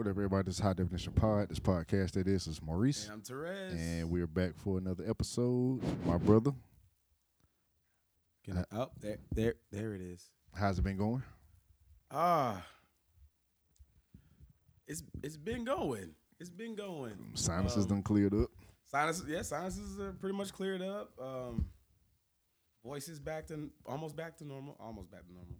What up, everybody? This is High Definition Pod. This podcast that is is Maurice, And I'm Therese. and we're back for another episode. My brother, Can I, oh, there, there, there it is. how's it been going? Ah, it's it's been going. It's been going. Sinuses Um, done cleared up. Sinuses, yeah, sinuses are pretty much cleared up. Um, voice is back to almost back to normal. Almost back to normal.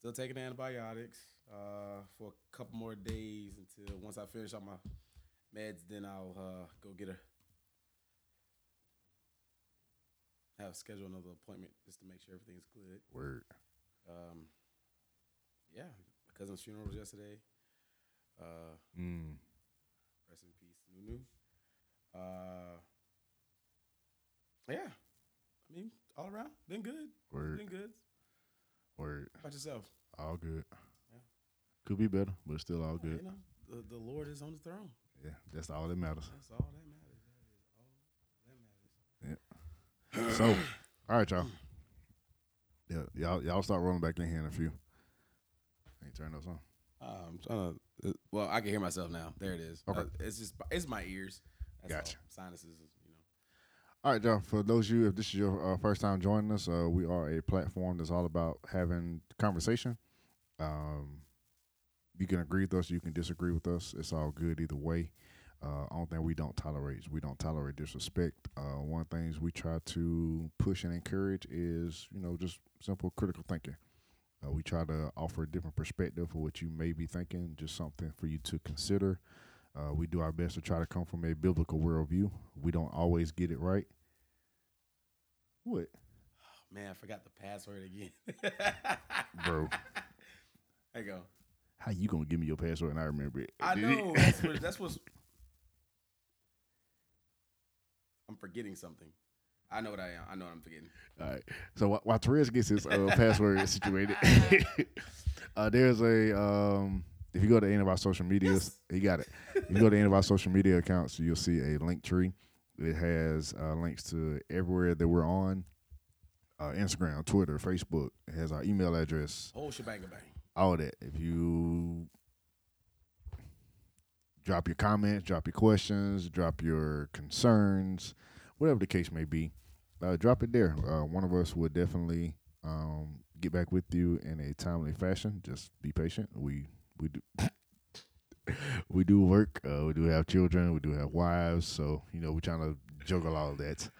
Still taking antibiotics uh, for a couple more days until once I finish all my meds, then I'll uh, go get a have schedule another appointment just to make sure everything's good. Word. Um, yeah, my cousin's funeral was yesterday. Uh, Mm. rest in peace, Nunu. Uh, yeah, I mean, all around, been good. Word. Been good. Word. How about yourself? All good. Yeah. Could be better, but still all You good. know, the, the Lord is on the throne. Yeah, that's all that matters. That's all that matters. That is all that matters. So, all right, y'all. Yeah, y'all, y'all start rolling back in here in a few. Ain't turn those on. Uh, I'm trying to. Uh, well, I can hear myself now. There it is. Okay. Uh, it's just it's my ears. That's Gotcha. All. Sinuses, you know. All right, y'all. For those of you, if this is your uh, first time joining us, uh, we are a platform that's all about having conversation. Um, you can agree with us, you can disagree with us. It's all good either way. Uh, only thing we don't tolerate is we don't tolerate disrespect. Uh, one of the things we try to push and encourage is, you know, just simple critical thinking. Uh, we try to offer a different perspective for what you may be thinking, just something for you to consider. Uh, we do our best to try to come from a biblical worldview. We don't always get it right. What, Oh, Man, I forgot the password again. bro? There you go. How you gonna give me your password and I remember it? I know. That's what. That's what's. I'm forgetting something. I know what I am. I know what I'm forgetting. All right. So while, while Therese gets his uh, password situated, uh, there's a um, if you go to any of our social medias, he got it. If you go to any of our social media accounts, you'll see a link tree. It has uh, links to everywhere that we're on. Uh, Instagram, Twitter, Facebook. It has our email address, Whole shebang bang. all that. If you drop your comments, drop your questions, drop your concerns, whatever the case may be, uh, drop it there. Uh, one of us would definitely um, get back with you in a timely fashion. Just be patient. We we do we do work. Uh, we do have children. We do have wives. So you know we're trying to juggle all of that.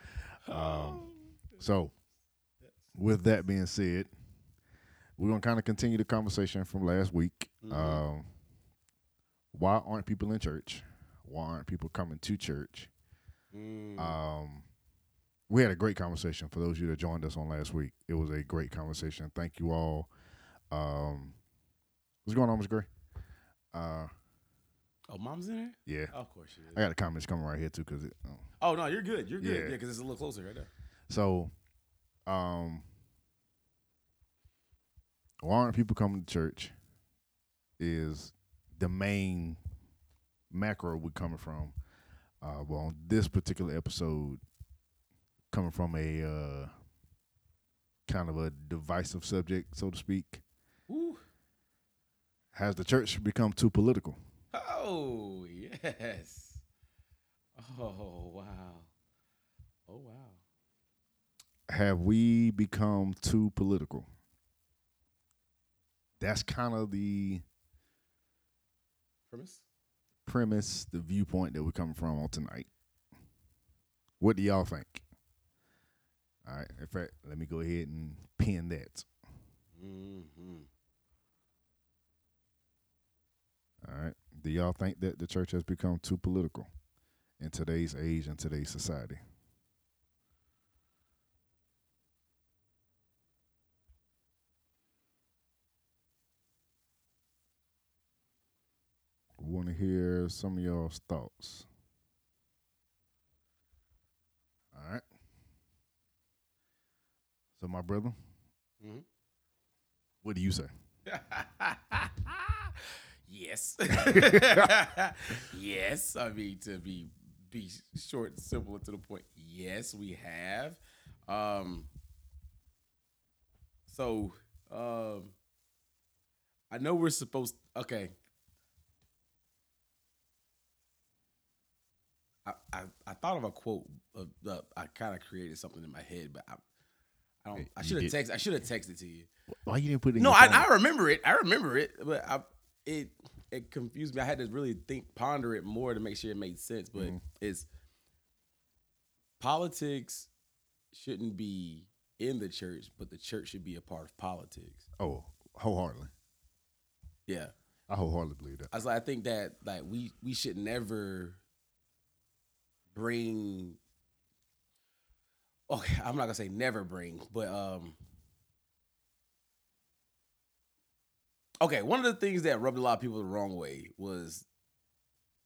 Um, so with that being said, we're gonna kind of continue the conversation from last week. Mhm. Um, why aren't people in church? Why aren't people coming to church? Mm. Um, we had a great conversation for those of you that joined us on last week. It was a great conversation. Thank you all. Um, what's going on, Miss Gray? Uh, oh, mom's in there. yeah, of course she is. I got the comments coming right here too. Cause it, oh. Oh no, you're good. You're good. Yeah. Yeah, because it's a little closer right there. so, um, why aren't people coming to church? Is the main macro we're coming from. Uh, well, on this particular episode, coming from a uh, kind of a divisive subject, so to speak. Has the church become too political? Oh yes. Oh wow. Oh wow. Have we become too political? That's kind of the Premise. premise, the viewpoint that we're coming from on tonight. What do y'all think? All right. In fact, let me go ahead and pin that. Mm-hmm. All right. Do y'all think that the church has become too political in today's age and today's society? Want to hear some of y'all's thoughts. All right. So, my brother, Mhm. what do you say? Yes. yes. I mean, to be be short and simple and to the point, yes, we have. Um, so um, I know we're supposed. Okay. I, I, I thought of a quote. Of the, I kind of created something in my head, but I, I don't. I should have texted. I should have texted to you. Why you didn't put it? no, I, I, remember it. I remember it, but I, it it confused me. I had to really think, ponder it more to make sure it made sense. But Mhm. it's politics shouldn't be in the church, but the church should be a part of politics. Oh, wholeheartedly. Yeah, I wholeheartedly believe that. I was like, I think that like we we should never bring. Okay, I'm not gonna say never bring, but um. Okay, one of the things that rubbed a lot of people the wrong way was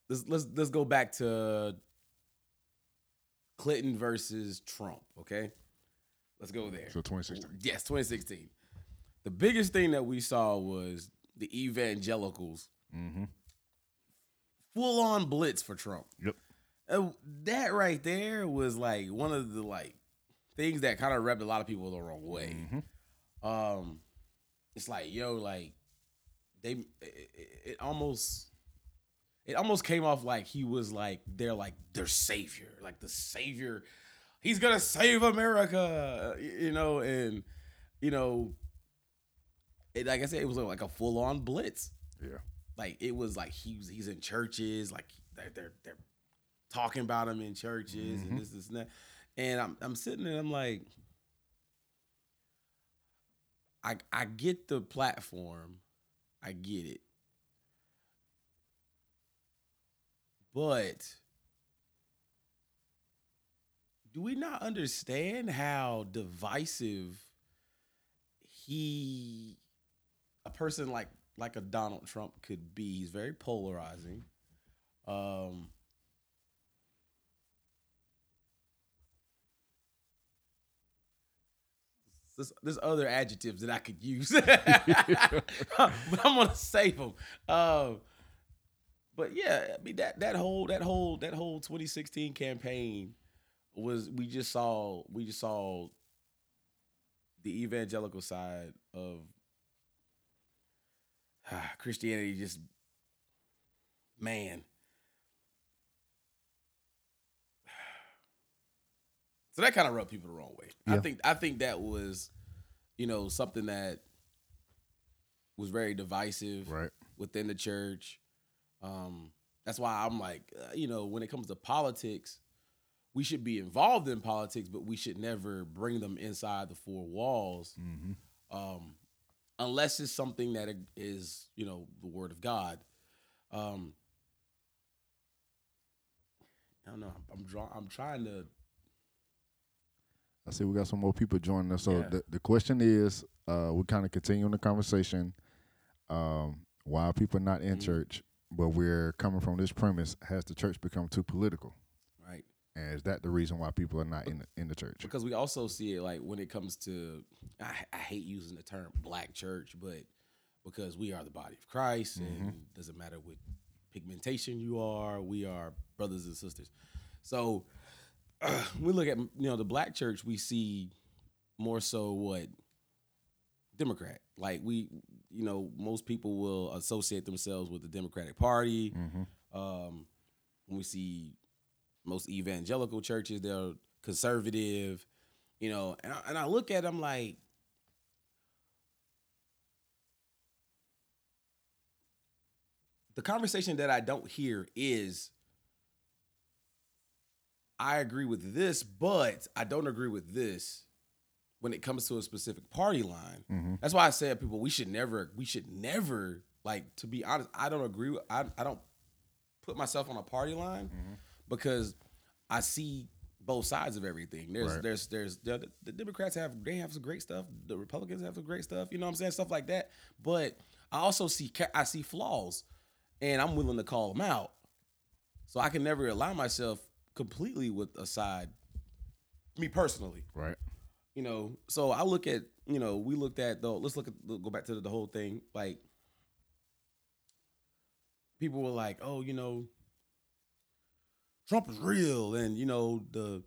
let's let's let's go back to Clinton versus Trump. Okay, let's go there. So 2016. Yes, 2016. The biggest thing that we saw was the evangelicals Mm-hmm. full on blitz for Trump. Yep. And that right there was like one of the like things that kind of rubbed a lot of people the wrong way. Mhm. Um, it's like yo, like they it, it, almost it almost came off like he was like they're like their savior, like the savior. He's gonna save America, you know, and you know, it, like I said, it was like a full on blitz. Yeah. Like it was like he was he's in churches, like they're they're, they're talking about him in churches Mhm. and this, this and that. And I'm I'm sitting there, I'm like, I I get the platform, I get it. But do we not understand how divisive he a person like like a Donald Trump could be? He's very polarizing. Um there's, there's other adjectives that I could use, but I'm gonna save them. Um, but yeah, I mean that that whole that whole that whole 2016 campaign was we just saw we just saw the evangelical side of Christianity just man. So that kind of rubbed people the wrong way. I think I think that was, you know, something that was very divisive Right. within the church. Um, that's why I'm like, uh, you know, when it comes to politics, we should be involved in politics, but we should never bring them inside the four walls, Mm-hmm. um, unless it's something that is, you know, the word of God. Um, I don't know. I'm, I'm draw. I'm trying to. I see we got some more people joining us. So Yeah. the, the question is, uh, we kind of continuing the conversation. Um, why are people not in Mhm. church? But we're coming from this premise: Has the church become too political? Right. And is that the reason why people are not in the, in the church? because we also see it like when it comes to I, I hate using the term black church but because we are the body of christ and it doesn't matter what pigmentation you are we are brothers and sisters so we look at you know the black church we see more so what democrat like we you know most people will associate themselves with the democratic party Mm-hmm. um, when we see most evangelical churches, they're conservative, you know, and I, and I look at them like, the conversation that I don't hear is, I agree with this, but I don't agree with this when it comes to a specific party line. Mm-hmm. That's why I said people we should never we should never like to be honest I don't agree with I I don't put myself on a party line Mhm. because I see both sides of everything. There's Right. there's there's the, the Democrats have they have some great stuff. The Republicans have some great stuff. You know what I'm saying? Stuff like that. But I also see I see flaws, and I'm willing to call them out. So I can never allow myself completely with a side. Me personally, Right. you know so i look at you know we looked at though, let's look at go back to the, the whole thing like people were like oh you know trump is real and you know the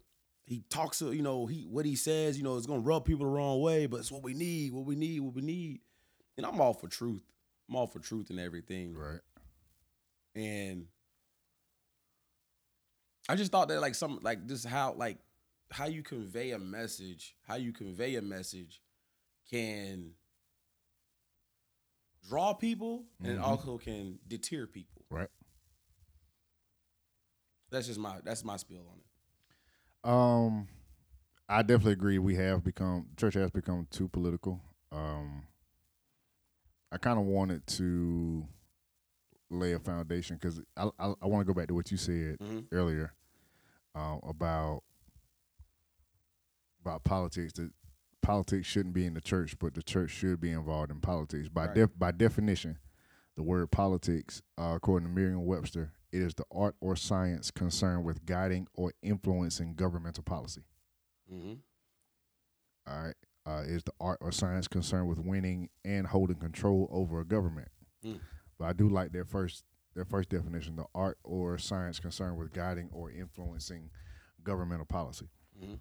he talks you know he what he says you know it's gonna rub people the wrong way but it's what we need what we need what we need and i'm all for truth i'm all for truth and everything Right. and I just thought that like some like this how like how you convey a message, how you convey a message can draw people and Mhm. also can deter people. Right. That's just my that's my spiel on it. Um, I definitely agree. We have become church has become too political. Um, I kind of wanted to lay a foundation because I I, I want to go back to what you said Mm-hmm. earlier uh, about about politics. That politics shouldn't be in the church, but the church should be involved in politics. By Right. def, by definition, the word politics, uh, according to Merriam-Webster, it is the art or science concerned with guiding or influencing governmental policy. Mm-hmm. All right, uh, is the art or science concerned with winning and holding control over a government. Mm. But I do like their first their first definition: the art or science concerned with guiding or influencing governmental policy. Mm-hmm.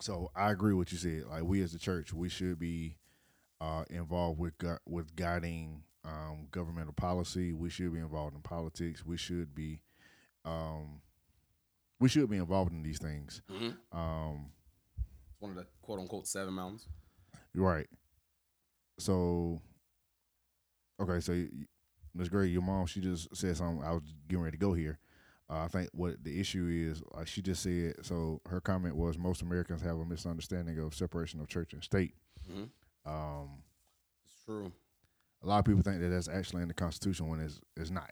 So I agree with what you said. Like we as the church, we should be uh, involved with gu- with guiding um, governmental policy. We should be involved in politics. We should be um, we should be involved in these things. Mm-hmm. Um, one of the quote unquote seven mountains. right. So okay, so y- Ms. Gray, your mom, she just said something. I was getting ready to go here. Uh, I think what the issue is, like she just said. So her comment was, most Americans have a misunderstanding of separation of church and state. Mm-hmm. Um, It's true. a lot of people think that that's actually in the Constitution when it's it's not.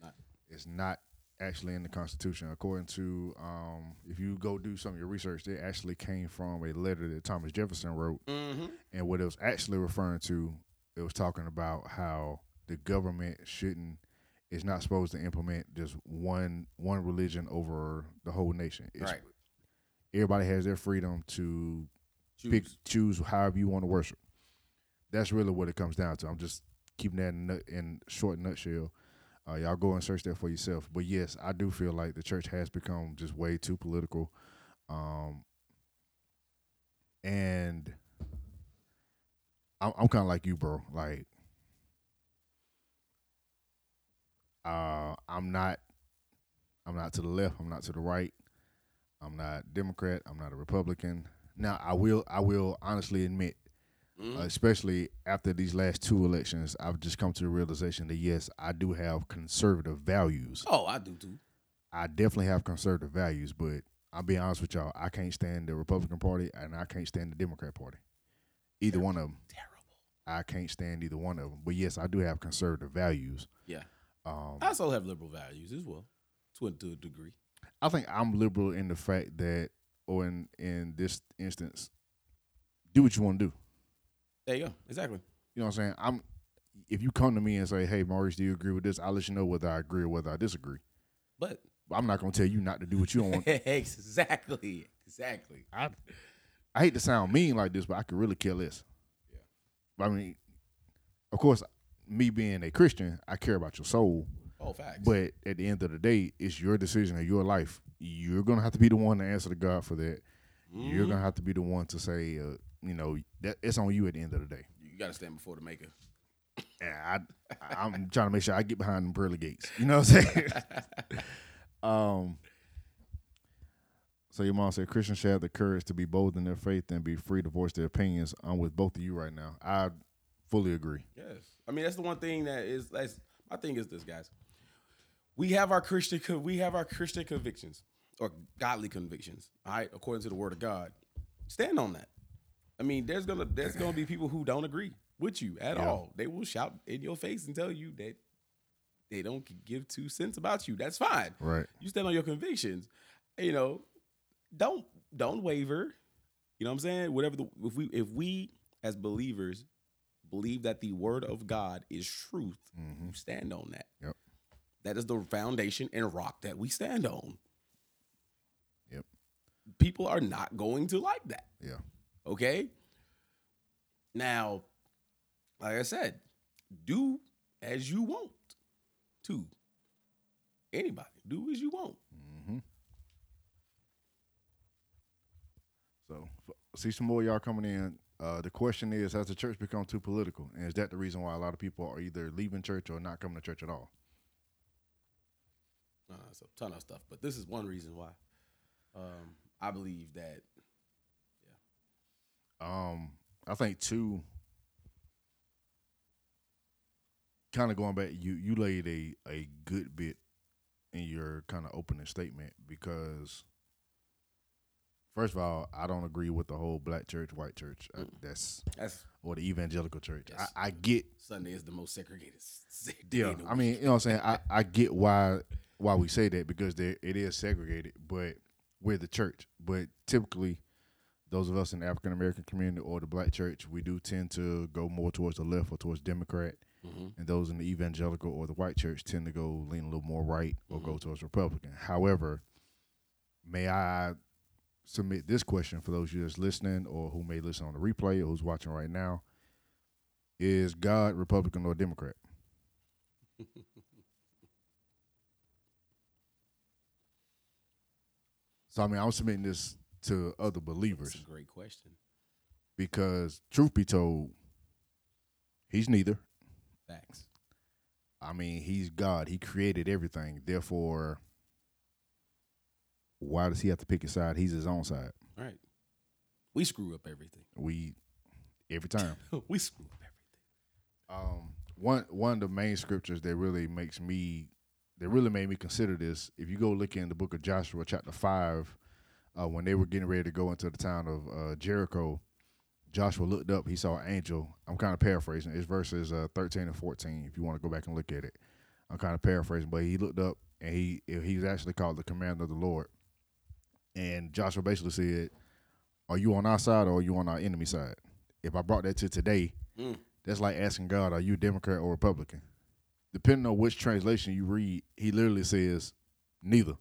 Not. It's not actually in the Constitution. According to, um, if you go do some of your research, it actually came from a letter that Thomas Jefferson wrote, Mm-hmm. and what it was actually referring to, it was talking about how the government shouldn't, is not supposed to implement just one one religion over the whole nation. It's, Right. Everybody has their freedom to Choose. pick choose however you want to worship. That's really what it comes down to. I'm just keeping that in, in short nutshell. Uh, y'all go and search that for yourself. But yes, I do feel like the church has become just way too political, um, and I'm, I'm kind of like you, bro. Like, uh, I'm not, I'm not to the left. I'm not to the right. I'm not Democrat. I'm not a Republican. Now, I will, I will honestly admit, Mhm. uh, especially after these last two elections, I've just come to the realization that yes, I do have conservative values. oh, I do too. I definitely have conservative values, but I'll be honest with y'all, I can't stand the Republican Party and I can't stand the Democrat Party. Either one of them, Terrible. I can't stand either one of them. But yes, I do have conservative values. Yeah. Um, I also have liberal values as well, to a, to a degree. I think I'm liberal in the fact that, or in in this instance, do what you want to do. There you go. Exactly. You know what I'm saying? I'm. If you come to me and say, "Hey, Maurice, do you agree with this?" I'll let you know whether I agree or whether I disagree. But I'm not gonna tell you not to do what you don't want. exactly. Exactly. I, I hate to sound mean like this, but I could really care less. Yeah. But I mean, of course, me being a Christian, I care about your soul. Oh, facts. But at the end of the day, it's your decision and your life. You're gonna have to be the one to answer to God for that. You're Mhm. gonna have to be the one to say, uh, you know, that it's on you at the end of the day. you got to stand before the maker. And I, I'm trying to make sure I get behind the pearly gates. You know what I'm saying? um. So your mom said Christians should have the courage to be bold in their faith and be free to voice their opinions. I'm with both of you right now. I fully agree. Yes, I mean that's the one thing that is. That's my thing is this, guys. We have our Christian. We have our Christian convictions or godly convictions. All right, according to the Word of God, stand on that. I mean, there's gonna there's gonna be people who don't agree with you at Yeah. all. They will shout in your face and tell you that they don't give two cents about you. That's fine. Right. You stand on your convictions. You know, don't don't waver. You know what I'm saying? Whatever the if we if we as believers believe that the word of God is truth, hmm you stand on that. Yep. That is the foundation and rock that we stand on. Yep. People are not going to like that. Yeah. Okay. Now, like I said, do as you want to. Anybody, do as you want. hmm So see some more of y'all coming in. Uh, the question is, has the church become too political, and is that the reason why a lot of people are either leaving church or not coming to church at all? Uh, it's a ton of stuff, but this is one reason why. Um, I believe that yeah. Um, I think two. Kind of going back, you you laid a a good bit in your kind of opening statement because. First of all, I don't agree with the whole black church, white church. I, that's that's or the evangelical church. Yes. I, I get Sunday is the most segregated. day Yeah, in the I mean, you know what I'm saying. I, I get why why we say that because there it is segregated, but we're the church. But typically, those of us in the African American community or the black church, we do tend to go more towards the left or towards Democrat, Mhm. and those in the evangelical or the white church tend to go lean a little more right or go towards Republican. However, may I submit this question for those of you that's listening or who may listen on the replay or who's watching right now? Is God Republican or Democrat? So I mean, I'm submitting this to other That's believers a great question. because, truth be told, he's neither. Facts. I mean, he's God. He created everything. Therefore, why does he have to pick his side? He's his own side. All right. We screw up everything. We every time. we screw up everything. um, one one of the main scriptures that really makes me that really made me consider this. If you go look in the book of Joshua, chapter five, uh, when they were getting ready to go into the town of uh, Jericho, Joshua looked up. He saw an angel. I'm kind of paraphrasing. It's verses uh, 13 and 14. If you want to go back and look at it, I'm kind of paraphrasing. But he looked up and he he was actually called the commander of the Lord. And Joshua basically said, "Are you on our side or are you on our enemy side?" If I brought that to today, Mm. that's like asking God, "Are you Democrat or Republican?" Depending on which translation you read, he literally says, "Neither."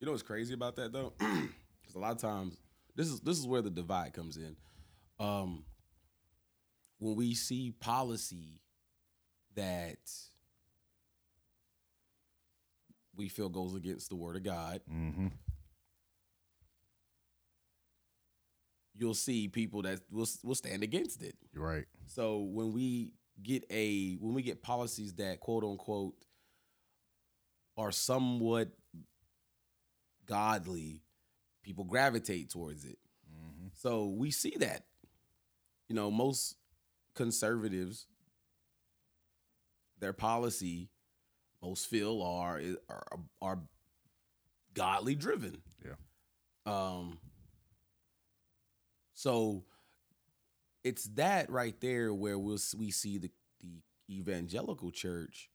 You know what's crazy about that though? Because a lot of times this is this is where the divide comes in. Um, when we see policy that we feel goes against the word of God, Mm-hmm. you'll see people that will will stand against it. You're right. So when we get a when we get policies that quote unquote are somewhat godly, people gravitate towards it. Mm-hmm. So we see that. You know, most conservatives their policy most feel are are are godly driven. Yeah. Um so it's that right there where we'll we see the the evangelical church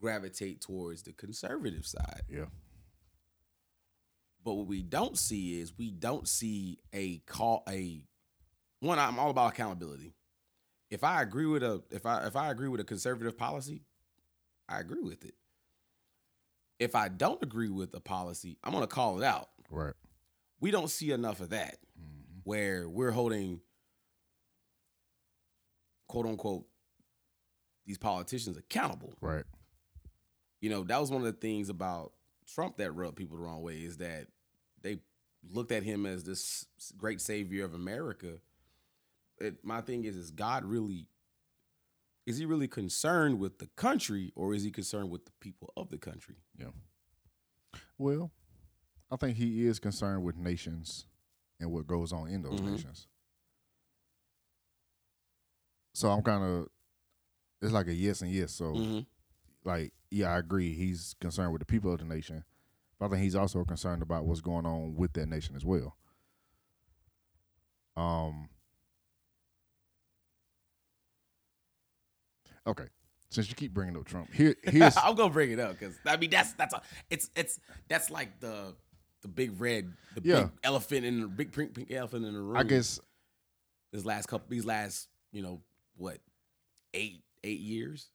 gravitate towards the conservative side. Yeah. But what we don't see is we don't see a call a one. I'm all about accountability. If I agree with a if I if I agree with a conservative policy, I agree with it. If I don't agree with a policy, I'm gonna call it out. Right. We don't see enough of that Mm-hmm. where we're holding quote unquote these politicians accountable. Right. You know, that was one of the things about Trump that rubbed people the wrong way is that they looked at him as this great savior of America. It, my thing is, is God really is he really concerned with the country or is he concerned with the people of the country? Yeah. Well, I think he is concerned with nations and what goes on in those Mhm. nations. So I'm kind of it's like a yes and yes. So Mhm. like yeah, I agree. He's concerned with the people of the nation, but I think he's also concerned about what's going on with that nation as well. Um. Okay, since you keep bringing up Trump, here here's I'm gonna bring it up because I mean that's that's a it's it's that's like the the big red the Yeah. big elephant in the big pink, pink elephant in the room. I guess this last couple these last you know what eight eight years.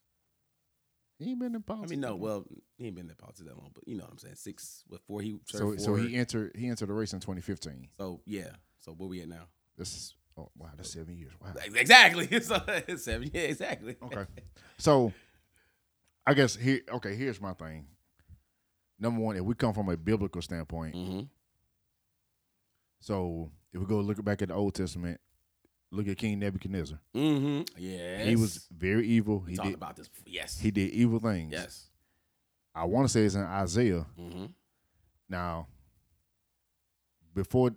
he ain't been in I mean no well he ain't been in politics that long but you know what I'm saying six before he so served so he entered he entered the race in 2015. so yeah so where we at now This is oh wow, that's seven years. Wow. exactly so it's seven yeah exactly Okay. So I guess here okay, here's my thing. Number one, if we come from a biblical standpoint, hmm so if we go look back at the Old Testament, look at King Nebuchadnezzar. Mm-hmm. Yes. He was very evil. We He talked did about this. Before. Yes. he did evil things. yes. I want to say it's in Isaiah. Mm-hmm. Now, before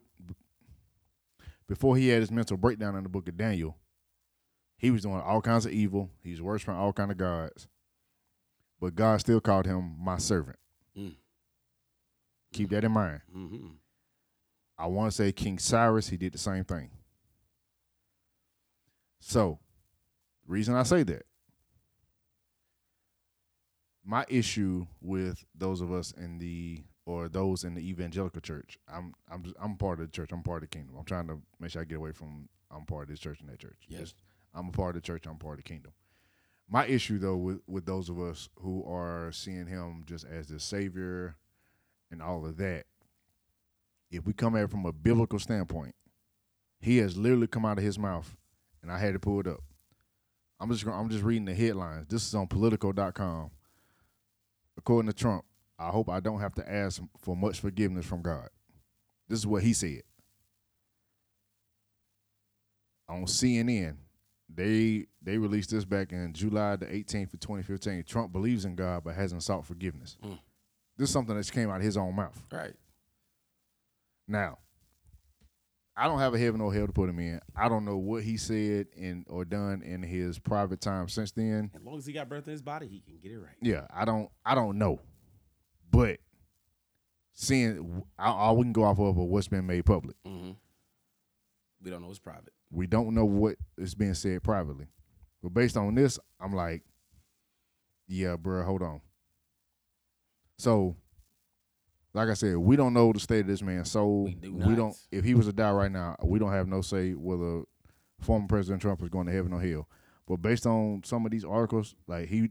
before he had his mental breakdown in the book of Daniel, he was doing all kinds of evil. He was worshiping all kind of gods. But God still called him my servant. Mm. Keep that in mind. Mm-hmm. I want to say King Cyrus, he did the same thing. So, reason I say that, my issue with those of us in the or those in the evangelical church, I'm I'm just, I'm part of the church. I'm part of the kingdom. I'm trying to make sure I get away from I'm part of this church and that church. Yes. Just- I'm a part of the church. I'm part of the kingdom. My issue though with with those of us who are seeing him just as the savior and all of that, if we come at it from a biblical standpoint, he has literally come out of his mouth, and I had to pull it up. I'm just I'm just reading the headlines. This is on Politico.com. According to Trump, I hope I don't have to ask for much forgiveness from God. This is what he said on CNN. They they released this back in July the 18th of 2015. Trump believes in God but hasn't sought forgiveness. Mm. This is something that came out of his own mouth. Right. Now, I don't have a heaven or hell to put him in. I don't know what he said and or done in his private time since then. As long as he got breath in his body, he can get it right. Yeah, I don't I don't know. But seeing all all we can go off of what's been made public. Mm-hmm. We don't know it's private. We don't know what is being said privately. But based on this, I'm like, yeah, bro, hold on. So, like I said, we don't know the state of this man's soul. We do We don't. If he was to die right now, we don't have no say whether former President Trump is going to heaven or hell. But based on some of these articles, like he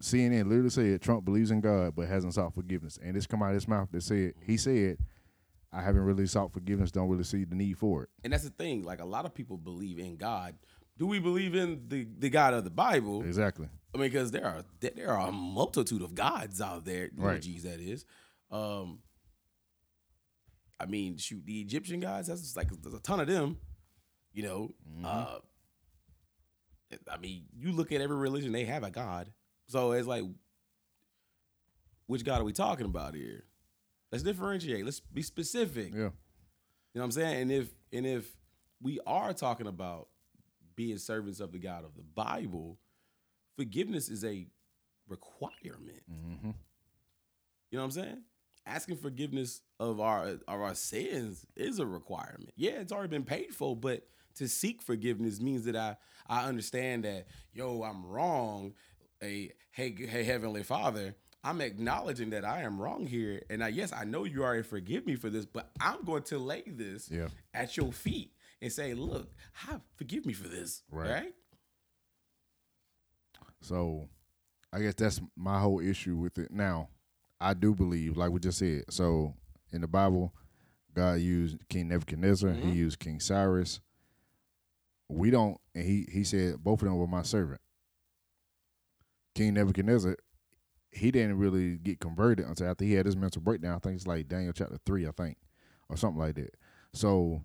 CNN literally said Trump believes in God but hasn't sought forgiveness, and it's come out of his mouth that said he said, "I haven't really sought forgiveness. Don't really see the need for it." And that's the thing. Like a lot of people believe in God. Do we believe in the, the God of the Bible? Exactly. I mean, because there are there are a multitude of gods out there. Right. Right. that is. Um, I mean, shoot, the Egyptian gods. That's like there's a ton of them. You know. Uh, I mean, you look at every religion; they have a god. So it's like, which God are we talking about here? Let's differentiate. Let's be specific. Yeah. You know what I'm saying? And if and if we are talking about being servants of the God of the Bible, forgiveness is a requirement. Mm-hmm. You know what I'm saying? Asking forgiveness of our of our sins is a requirement. Yeah, it's already been paid for, but to seek forgiveness means that I I understand that yo, I'm wrong. A hey hey heavenly Father, I'm acknowledging that I am wrong here, and I, yes, I know you already forgive me for this, but I'm going to lay this Yeah. at your feet and say, look, forgive me for this, Right. right? So I guess that's my whole issue with it. Now, I do believe, like we just said, so in the Bible, God used King Nebuchadnezzar, he Mhm. used King Cyrus. We don't and he he said both of them were my servant. King Nebuchadnezzar, he didn't really get converted until after he had his mental breakdown. I think it's like Daniel chapter three, I think, or something like that. So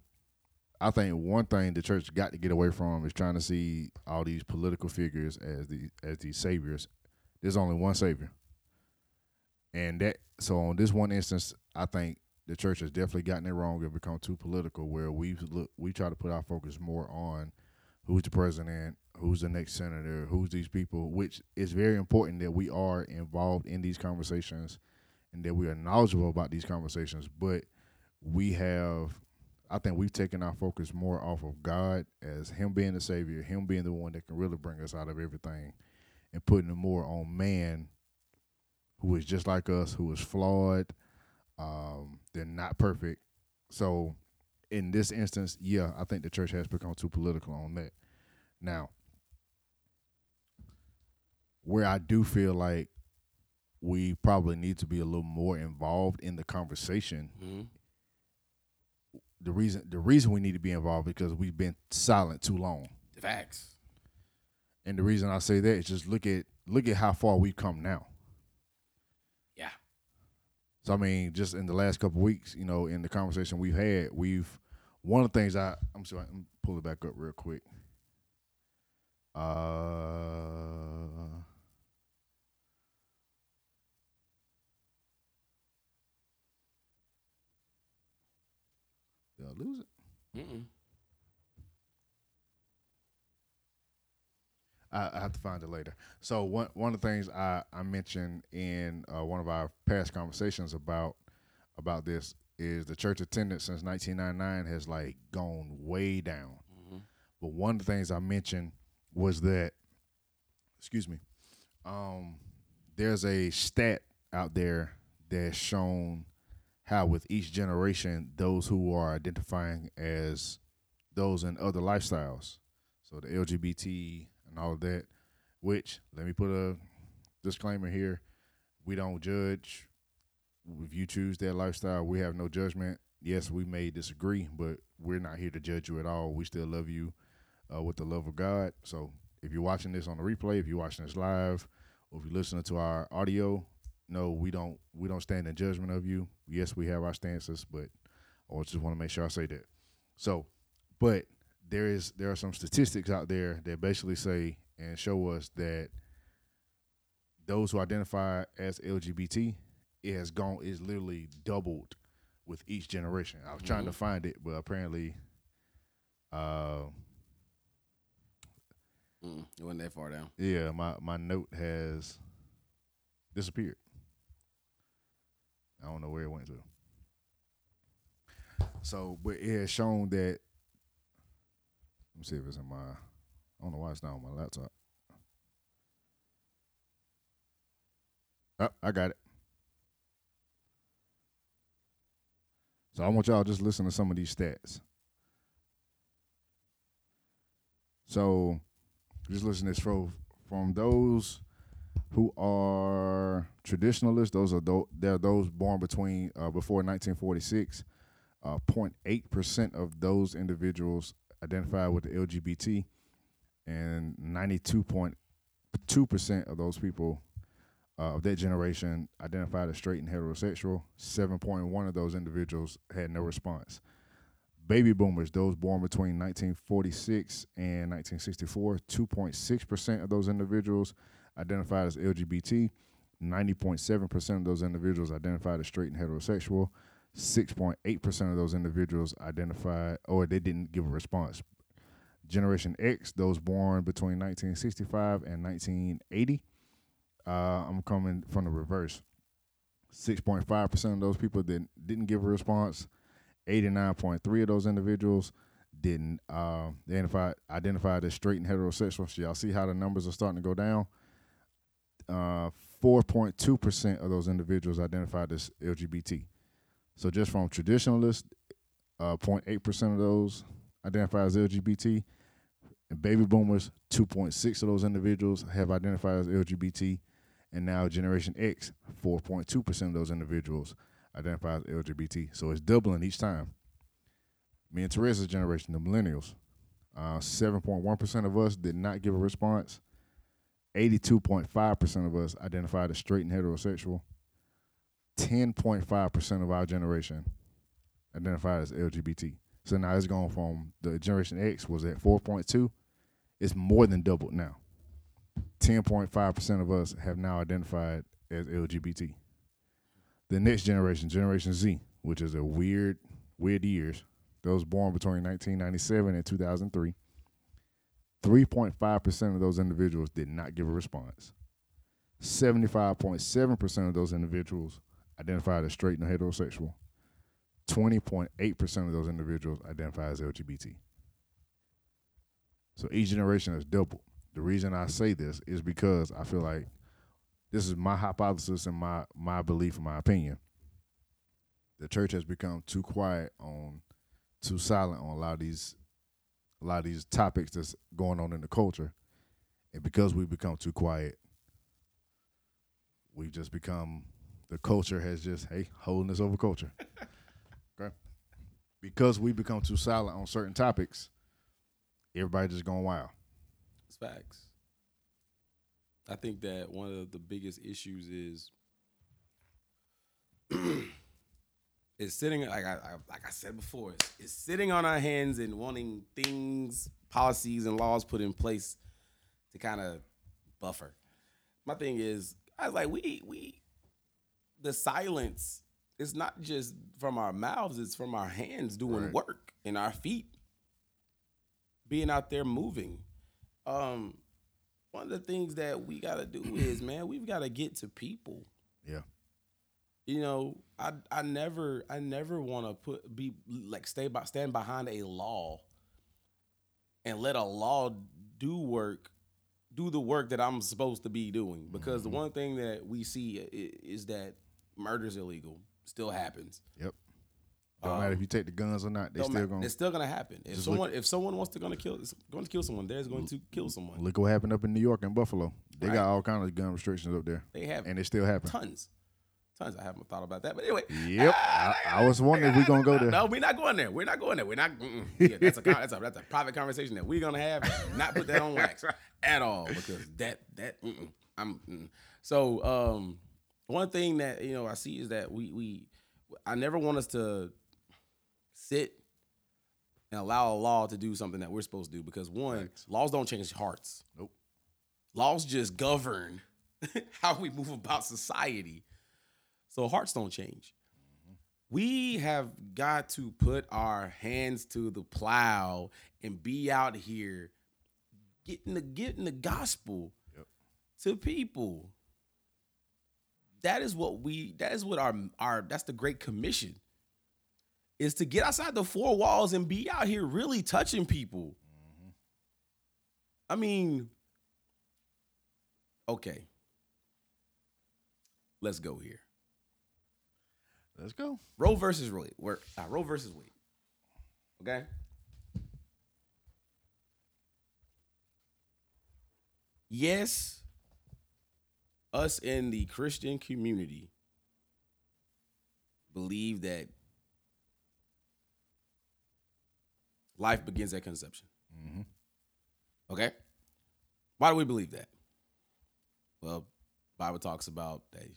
I think one thing the church got to get away from is trying to see all these political figures as the as these saviors. There's only one savior, and that so on this one instance, I think the church has definitely gotten it wrong and become too political. Where we look, we try to put our focus more on who's the president, who's the next senator, who's these people, which is very important that we are involved in these conversations and that we are knowledgeable about these conversations. But we have I think we've taken our focus more off of God as Him being the Savior, Him being the one that can really bring us out of everything, and putting more on man, who is just like us, who is flawed. Um, they're not perfect. So, in this instance, yeah, I think the church has become too political on that. Now, where I do feel like we probably need to be a little more involved in the conversation Mm-hmm. the reason the reason we need to be involved because we've been silent too long. Facts. And the reason I say that is just look at look at how far we've come now. So I mean, just in the last couple weeks, you know, in the conversation we've had, we've one of the things I I'm sorry, I'm pull it back up real quick. Uh, did I lose it? Mm-mm. I, I have to find it later. So one one of the things I I mentioned in uh, one of our past conversations about about this is the church attendance since 1999 has like gone way down. Mm-hmm. But one of the things I mentioned was that, excuse me, um, there's a stat out there that's shown how with each generation, those who are identifying as those in other lifestyles, so the LGBT and all of that, which let me put a disclaimer here, we don't judge. If you choose that lifestyle, we have no judgment. Yes, we may disagree, but we're not here to judge you at all. We still love you uh, with the love of God. So if you're watching this on the replay, if you're watching this live, or if you're listening to our audio, no, we don't we don't stand in judgment of you. Yes, we have our stances, but I just want to make sure I say that. So, but there is there are some statistics out there that basically say and show us that those who identify as LGBT it has gone is literally doubled with each generation. I was trying to Mhm. find it, but apparently, uh, Mm, it wasn't that far down. yeah, my my note has disappeared. I don't know where it went to. So, but it has shown that. Let me see if it's in my. I don't know why it's not on my laptop. Oh, I got it. So I want y'all to just listen to some of these stats. So just listen to this from from those who are traditionalists. Those are those they're those born between uh, before 1946. Uh, 0.8 percent of those individuals identify with the LGBT, and 92.2 percent of those people uh, of that generation identified as straight and heterosexual. 7.1 of those individuals had no response. Baby boomers, those born between 1946 and 1964, 2.6% of those individuals identified as LGBT. 90.7% of those individuals identified as straight and heterosexual. 6.8% of those individuals identified, or they didn't give a response. Generation X, those born between 1965 and 1980, uh, I'm coming from the reverse. 6.5% of those people that didn't give a response. 89.3 of those individuals didn't uh, they identified as straight and heterosexual. So y'all see how the numbers are starting to go down. Uh, 4.2 percent of those individuals identified as LGBT. So just from traditionalists, uh, 0.8 percent of those identify as LGBT. And baby boomers, 2.6 of those individuals have identified as LGBT. And now Generation X, 4.2 percent of those individuals identify as LGBT. So it's doubling each time. Me and Teresa's generation, the millennials, uh, 7.1% of us did not give a response. 82.5% of us identified as straight and heterosexual. 10.5% of our generation identified as LGBT. So now it's going from the Generation X was at 4.2. It's more than doubled now. 10.5% of us have now identified as LGBT the next generation, Generation Z, which is a weird, weird years. Those born between 1997 and 2003. 3.5% of those individuals did not give a response. 75.7% of those individuals identified as straight and heterosexual. 20.8% of those individuals identify as LGBT. So each generation has doubled. The reason I say this is because I feel like this is my hypothesis and my my belief and my opinion. The church has become too quiet on, too silent on a lot of these, a lot of these topics that's going on in the culture, and because we've become too quiet, we've just become the culture has just hey holding us over culture. okay, because we become too silent on certain topics, everybody just going wild. It's facts. I think that one of the biggest issues is is sitting like I, I like I said before, it's, it's sitting on our hands and wanting things, policies, and laws put in place to kind of buffer. My thing is, I was like, we we the silence is not just from our mouths; it's from our hands doing Right. work and our feet being out there moving. Um, one of the things that we got to do is, man, we've got to get to people Yeah. you know, I I never I never want to put be like stay by stand behind a law and let a law do work do the work that I'm supposed to be doing because the one thing that we see is that murder's illegal still happens. Yep. Don't matter if you take the guns or not, they still matter. gonna it's still gonna happen. If someone if someone wants to gonna kill going to kill someone, there's going to kill someone. look what happened up in New York and Buffalo. They Right. got all kind of gun restrictions up there. They have And it still happen. tons. Tons. I haven't thought about that. But anyway. Yep. I, I was wondering if we gonna go there. No, we're not going there. We're not going there. We're not. Yeah, that's a that's a that's a private conversation that we're gonna have. Not put that on wax at all because that that mm-mm. I'm. mm. So um, one thing that you know I see is that we we I never want us to sit and allow a law to do something that we're supposed to do because one Facts. laws don't change hearts. Nope. Laws just govern how we move about society. So hearts don't change mm-hmm. we have got to put our hands to the plow and be out here getting the getting the gospel Yep. to people. That is what we that is what our our that's the great commission is to get outside the four walls and be out here really touching people. I mean, okay. Let's go here. Let's go. Roe versus Wade. Where uh, Roe versus Wade. Okay. Yes, us in the Christian community believe that life begins at conception. Mhm. Okay. Why do we believe that? Well, Bible talks about that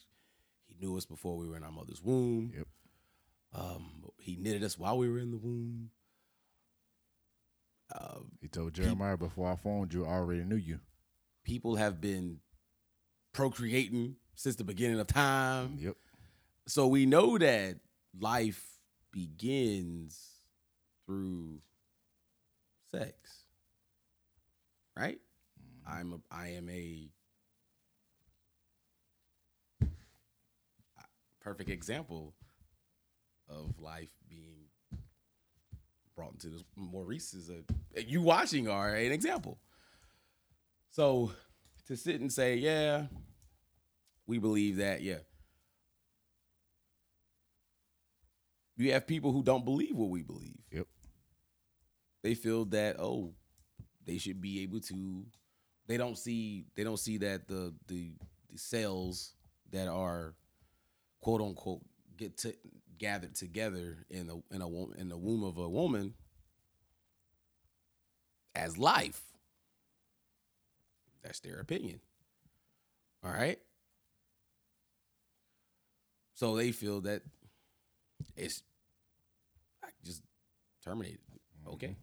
he knew us before we were in our mother's womb. Yep. Um, he knitted us while we were in the womb. Uh, He told Jeremiah before I formed you, I already knew you. people have been procreating since the beginning of time. Yep. So we know that life begins through sex. Right? Mm-hmm. I'm a I am a perfect example of life being brought into this Maurice is a you watching are an example. So to sit and say, yeah, we believe that, yeah. You have people who don't believe what we believe. Yep. They feel that, oh, they should be able to they don't see they don't see that the the, the cells that are quote unquote get to, gathered together in a in a in the womb of a woman as life. That's their opinion. All right. So they feel that it's I just terminated. Mm-hmm. Okay.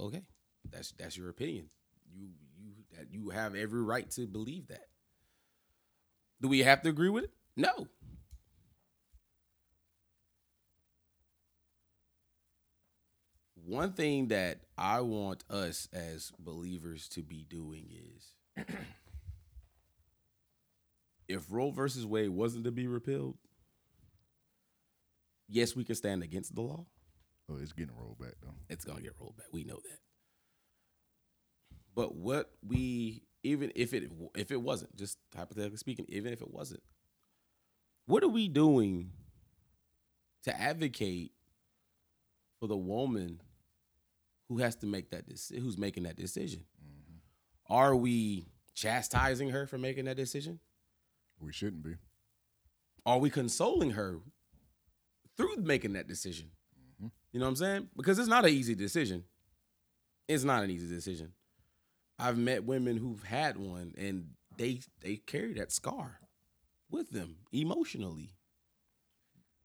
Okay. That's that's your opinion. You you that you have every right to believe that. Do we have to agree with it? No. One thing that I want us as believers to be doing is if Roe versus Wade wasn't to be repealed, yes, we can stand against the law. Oh, it's getting rolled back though. It's gonna get rolled back. We know that. But what we even if it if it wasn't just hypothetically speaking, even if it wasn't, what are we doing to advocate for the woman who has to make that decision? Who's making that decision? Mm-hmm. Are we chastising her for making that decision? We shouldn't be. Are we consoling her through making that decision? You know what I'm saying? Because it's not an easy decision. It's not an easy decision. I've met women who've had one and they they carry that scar with them emotionally.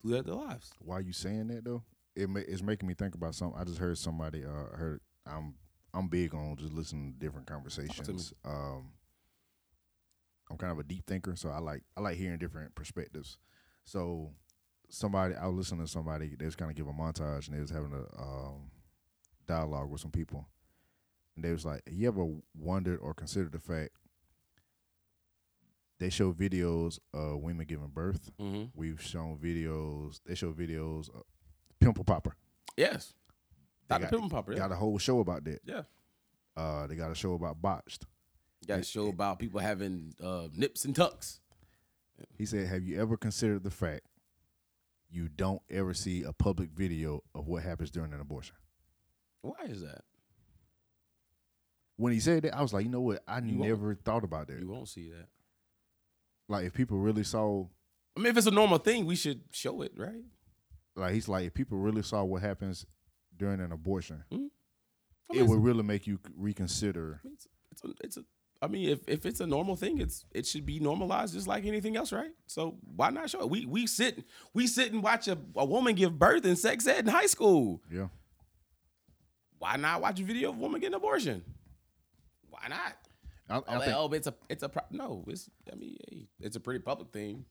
throughout their, lives. Why are you saying that though? It ma- it's making me think about something. I just heard somebody. Uh, heard I'm I'm big on just listening to different conversations. Um, I'm kind of a deep thinker, so I like I like hearing different perspectives. So somebody I was listening to somebody they was kind of give a montage and they was having a um, dialogue with some people, and they was like, "You ever wondered or considered the fact?" They show videos of women giving birth. Mm-hmm. We've shown videos. They show videos of pimple popper. Yes, Dr. got- Pimple Popper. Yeah, Got a whole show about that. yeah. Uh, they got a show about botched. Got a show about people having uh, nips and tucks. He said, "Have you ever considered the fact you don't ever see a public video of what happens during an abortion?" Why is that? When he said that, I was like, "You know what? I You never thought about that. You won't see that. Like, if people really saw, I mean, if it's a normal thing, we should show it, right? like, he's like, if people really saw what happens during an abortion, hmm? I mean, it would really make you reconsider." I mean, it's, it's a, it's a. I mean, if, if it's a normal thing, it's it should be normalized just like anything else, right? So why not show it? We we sit we sit and watch a, a woman give birth in sex ed in high school. Yeah, Why not watch a video of a woman getting an abortion? Why not? I, Oh, I like, think, oh, it's a it's a pro- no. It's I mean, hey, it's a pretty public thing.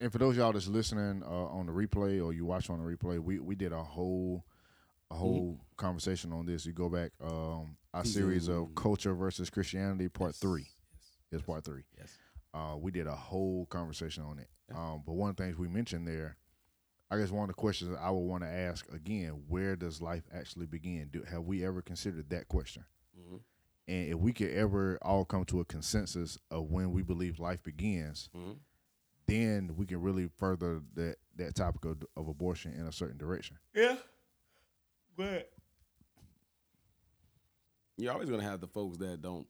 and for those y'all that's listening uh, on the replay or you watch on the replay, we we did a whole a whole conversation on this. You go back um our series of culture versus Christianity part three. Yes. It's part three. Yes. Uh, we did a whole conversation on it. Um, but one of the things we mentioned there, I guess one of the questions I would want to ask again: Where does life actually begin? Do, have we ever considered that question? Mhm. And if we could ever all come to a consensus of when we believe life begins, Mhm. then we can really further that that topic of, of abortion in a certain direction. Yeah. But you're always gonna have the folks that don't.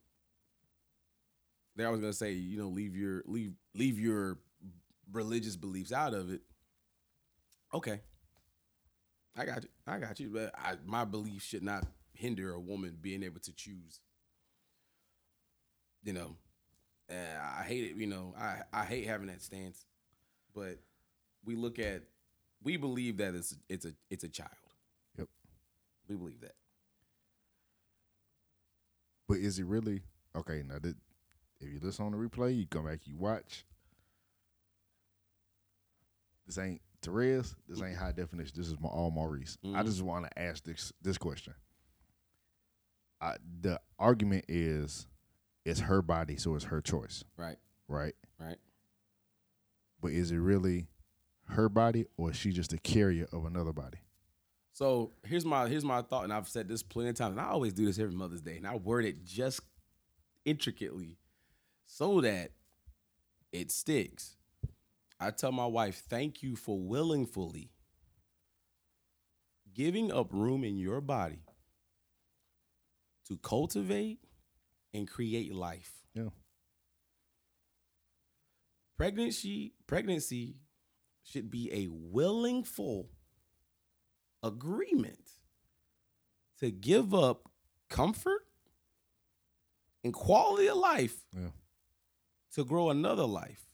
They're always gonna say, you know, leave your leave leave your religious beliefs out of it. Okay. I got you. I got you. But I, my belief should not hinder a woman being able to choose. You know, I hate it. You know, I I hate having that stance, but we look at we believe that it's it's a it's a child. We believe that. But is it really okay? Now, that, if you listen on the replay, you come back, you watch. This ain't Therese. This ain't high definition. This is my all Maurice. I Mhm. just want to ask this this question. I, the argument is, it's her body, so it's her choice, Right. right? Right. But is it really her body, or is she just a carrier of another body? So here's my here's my thought, and I've said this plenty of times, and I always do this every Mother's Day, and I word it just intricately so that it sticks. I tell my wife, thank you for willingly giving up room in your body to cultivate and create life. Yeah. Pregnancy pregnancy should be a willingful agreement to give up comfort and quality of life Yeah. to grow another life.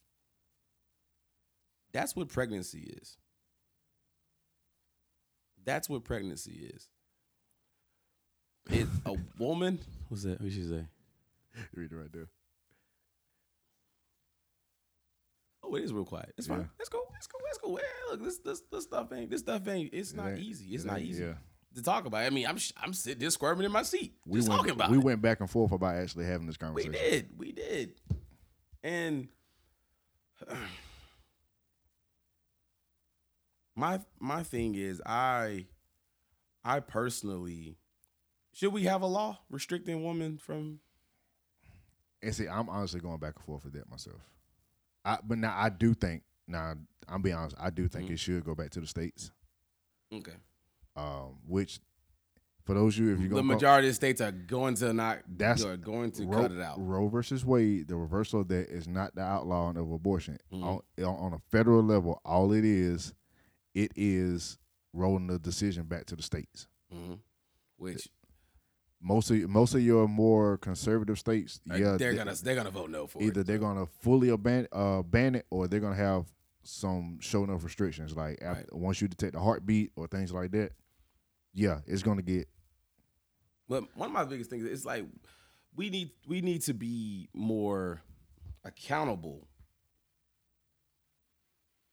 That's what pregnancy is. That's what pregnancy is. It's a woman. What's that? What she say? Read it right there. Oh, it is real quiet. It's fine. Yeah. Let's go. Let's go. Let's go. Hey, look, this this this stuff ain't this stuff ain't. It's It not ain't- easy. It's it not easy Yeah. to talk about. I mean, I'm I'm sitting there squirming in my seat, We went, talking about we it. went back and forth about actually having this conversation. We did. We did. And my my thing is I I personally should we have a law restricting women from And see, I'm honestly going back and forth with that myself. I, but now I do think. Now I'm being honest. I do think Mhm. it should go back to the states. Okay. Um, which, for those of you, if you The majority of states are going to not That's- are going to Roe, cut it out. Roe versus Wade, the reversal of that is not the outlawing of abortion. Mhm. On, on a federal level, all it is, it is rolling the decision back to the states. Mhm. Which Most of most of your more conservative states, uh, yeah, they're they- gonna they're gonna vote no for it. either it. they're gonna fully ban uh, ban it or they're gonna have some show enough restrictions, like after, Right. once you detect a heartbeat or things like that, yeah, it's gonna get But one of my biggest things is like we need we need to be more accountable.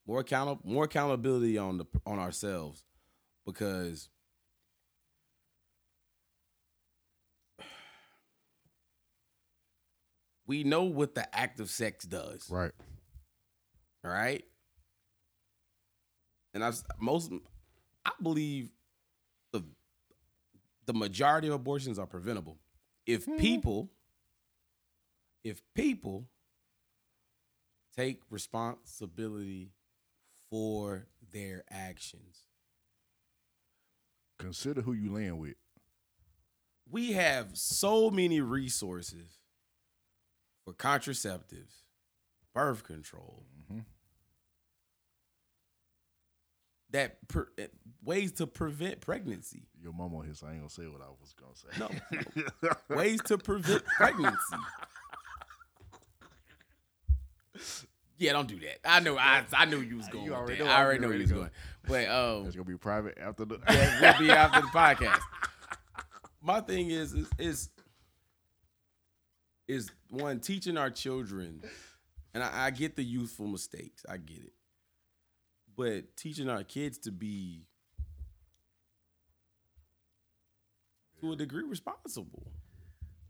More accountable more accountability on the on ourselves because we know what the act of sex does. right. All right. And I've most I believe the the majority of abortions are preventable. If hmm. people if people take responsibility for their actions. Consider who you land with. We have so many resources for contraceptives, birth control, Mhm. that pre- eh, ways to prevent pregnancy. Your mama here, so I ain't gonna say what I was gonna say. No, ways to prevent pregnancy. Yeah, don't do that. I know. I I knew you was going. You already that. know I already know you was going. But um, It's gonna be private after the. yeah, we'll be after the podcast. My thing is is is, is one teaching our children, and I, I get the youthful mistakes. I get it, but teaching our kids to be to a degree responsible.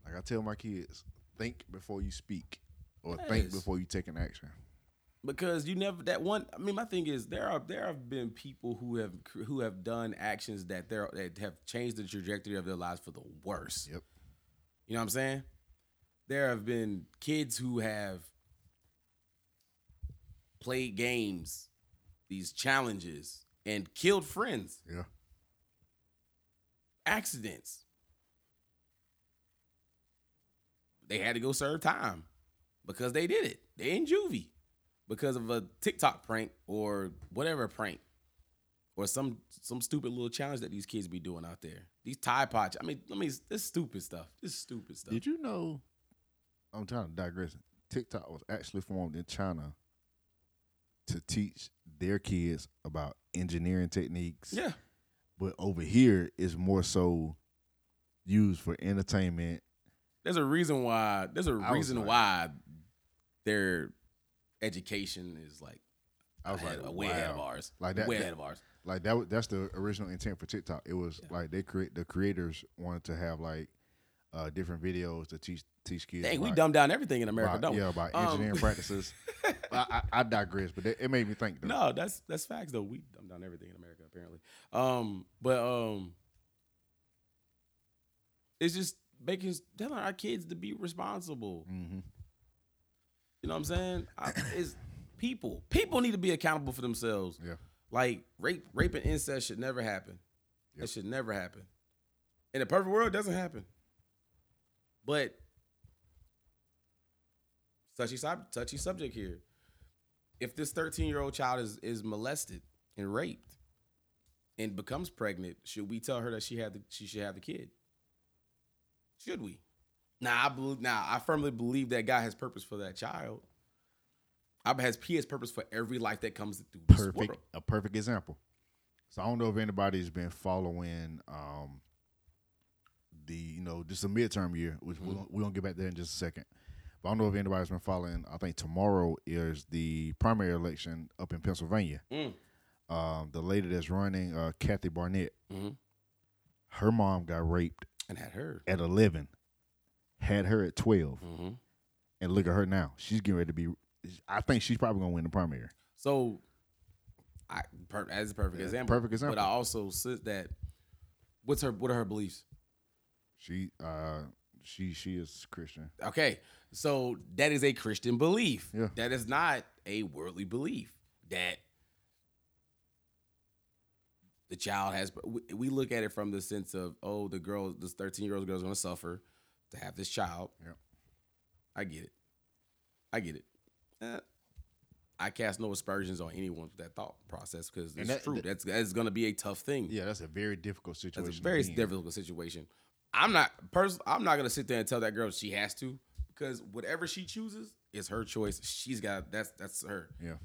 Like I tell my kids, think before you speak, or think before you take an action. because you never that one i mean my thing is there are there have been people who have who have done actions that they're that have changed the trajectory of their lives for the worse Yep. you know what i'm saying there have been kids who have played games these challenges and killed friends Yeah. accidents they had to go serve time because they did it they in juvie because of a TikTok prank or whatever prank or some some stupid little challenge that these kids be doing out there. These Tide Pods. I mean, I mean, this stupid stuff. This stupid stuff. Did you know? I'm trying to digress. TikTok was actually formed in China to teach their kids about engineering techniques. yeah, But over here is more so used for entertainment. there's a reason why. There's a I reason like- why their education is like I was ahead, like, way ahead of ours. Like that- way that- ahead of ours. Like that. was- That's the original intent for TikTok. It was Yeah. like they create the creators wanted to have like uh, different videos to teach teach kids. Dang, we dumb down everything in America, about, don't we? yeah, about Um, engineering practices. I, I, I digress, but it, it made me think. Though. No, that's that's facts though. We dumb down everything in America apparently. Um, but um, it's just making telling our kids to be responsible. hmm You know what I'm saying? I, it's people. People need to be accountable for themselves. Yeah. Like rape, rape and incest should never happen. Yep. It should never happen. In a perfect world, it doesn't happen. But touchy touchy subject here. If this 13 year old child is is molested and raped and becomes pregnant, should we tell her that she had the she should have the kid? Should we? Now I believe. Now I firmly believe that God has purpose for that child. I has He has purpose for every life that comes through this perfect world. a perfect example. So I don't know if anybody's been following um the you know just a midterm year, which we're, gonna, we're gonna get back there in just a second. But I don't know if anybody's been following. I think tomorrow is the primary election up in Pennsylvania. Mm. Um, the lady that's running, uh, Kathy Barnette, Mhm. her mom got raped And had her. at eleven, had her at 12 Mm-hmm. and look at her now. She's getting ready to be. I think she's probably gonna win the primary. So, I per, as a perfect Yeah, example. perfect example. But I also said that. What's her? What are her beliefs? She uh she she is Christian. Okay, so that is a Christian belief. Yeah. That is not a worldly belief. That the child has. we- We look at it from the sense of, oh, the girl, this thirteen year old girl is going to suffer to have this child. Yep. I get it. I get it. Eh, I cast no aspersions on anyone with that thought process because it's that- true. that- that's that's going to be a tough thing. Yeah, that's a very difficult situation. That's a very difficult situation. I'm not pers- I'm not gonna sit there and tell that girl she has to because whatever she chooses is her choice. She's got that's that's her. Yeah.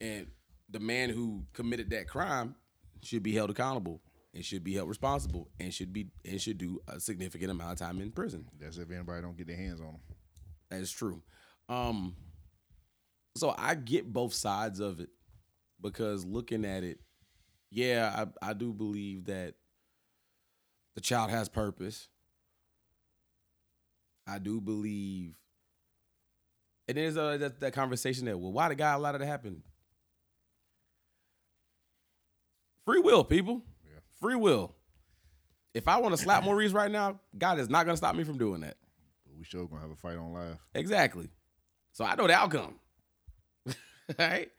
And the man who committed that crime should be held accountable and should be held responsible and should be and should do a significant amount of time in prison. That's if anybody don't get their hands on them. That is true. Um, so I get both sides of it because looking at it, yeah, I, I do believe that the child has purpose. I do believe, and there's a, that, that conversation that well, why did God allow that to happen? Free will, people. Yeah. Free will. If I want to slap Maurice right now, God is not going to stop me from doing that. But we sure gonna have a fight on live. Exactly. So I know the outcome. All right.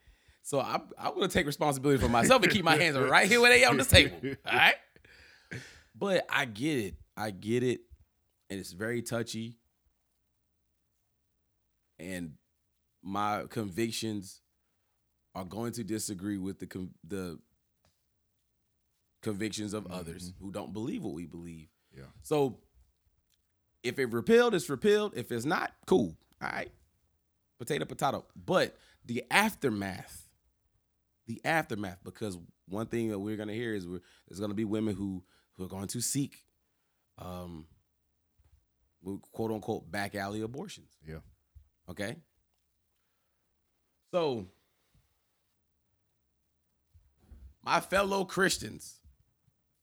So I'm, I'm going to take responsibility for myself and keep my hands right here where they are on this table. All right. But I get it. I get it. And it's very touchy. And my convictions are going to disagree with the con- the convictions of others mm-hmm. who don't believe what we believe. Yeah. So if it repealed, it's repealed. If it's not, cool. All right. Potato, potato. But the aftermath, the aftermath, because one thing that we're gonna hear is we're, there's gonna be women who who are going to seek um quote unquote back alley abortions. Yeah. Okay. So, my fellow Christians,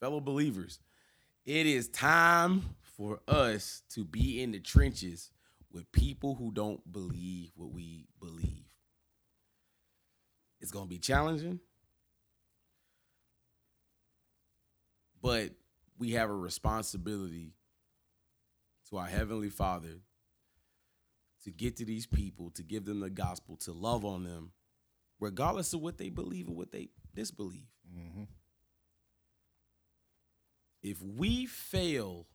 fellow believers, it is time for us to be in the trenches with people who don't believe what we believe. It's going to be challenging, but we have a responsibility to our Heavenly Father to get to these people, to give them the gospel, to love on them, regardless of what they believe and what they disbelieve. Mm-hmm. If we fail,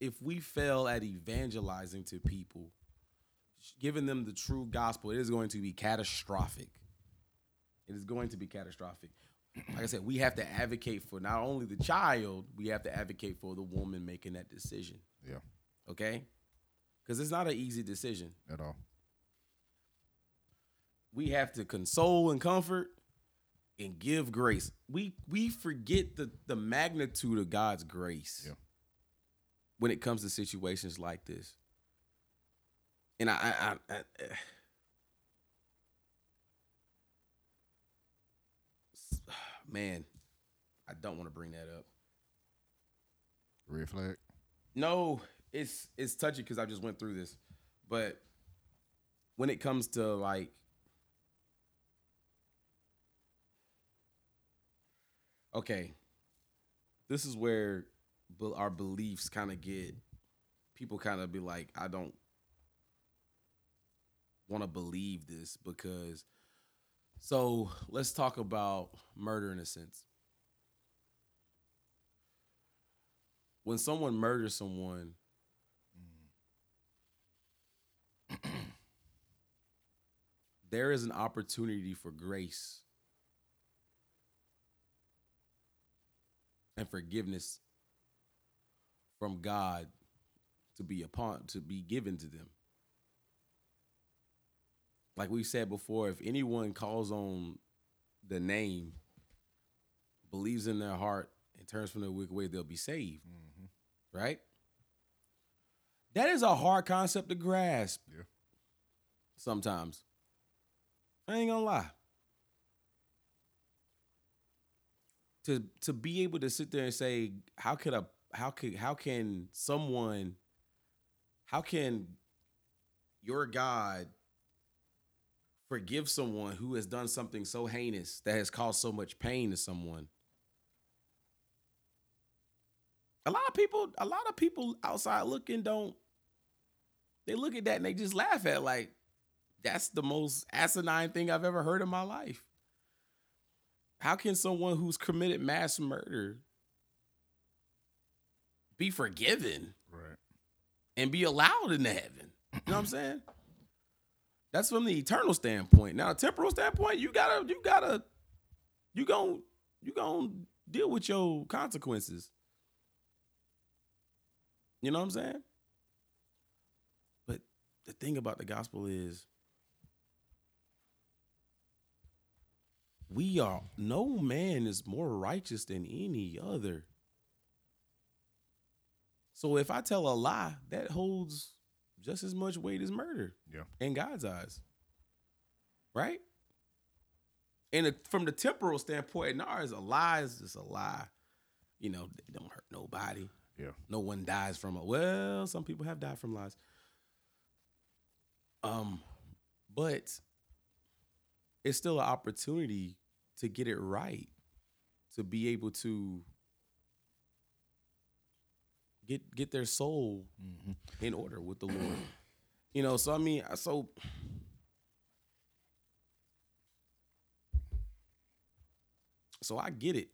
if we fail at evangelizing to people, giving them the true gospel, it is going to be catastrophic. It is going to be catastrophic. Like I said, we have to advocate for not only the child, we have to advocate for the woman making that decision. Yeah. Okay? Because it's not an easy decision. At all. We have to console and comfort and give grace. We we forget the the magnitude of God's grace Yeah. when it comes to situations like this. And I, I, I, I man, I don't want to bring that up. Red flag. No, it's it's touchy because I just went through this, but when it comes to like okay, this is where our beliefs kind of get people kind of be like, I don't want to believe this because. So let's talk about murder in a sense. When someone murders someone, there is an opportunity for grace and forgiveness from God to be upon to be given to them. Like we said before, if anyone calls on the name, believes in their heart, and turns from their wicked way, they'll be saved. Mm-hmm. Right? That is a hard concept to grasp. Yeah. Sometimes. I ain't gonna lie. To to be able to sit there and say, how could a how could how can someone how can your God forgive someone who has done something so heinous that has caused so much pain to someone? A lot of people, a lot of people outside looking don't they look at that and they just laugh at it like that's the most asinine thing I've ever heard in my life. How can someone who's committed mass murder be forgiven Right. and be allowed into heaven? You know what I'm saying? That's from the eternal standpoint. Now, temporal standpoint, you gotta, you gotta, you gonna, you gonna deal with your consequences. You know what I'm saying? But the thing about the gospel is, we are no man is more righteous than any other. So if I tell a lie, that holds just as much weight as murder. Yeah. In God's eyes. Right? And from the temporal standpoint, in ours, a lie is just a lie. You know, they don't hurt nobody. Yeah. No one dies from it. Well, some people have died from lies. Um, but it's still an opportunity to get it right, to be able to get get their soul mm-hmm. in order with the Lord. You know, so I mean, I- so so I get it.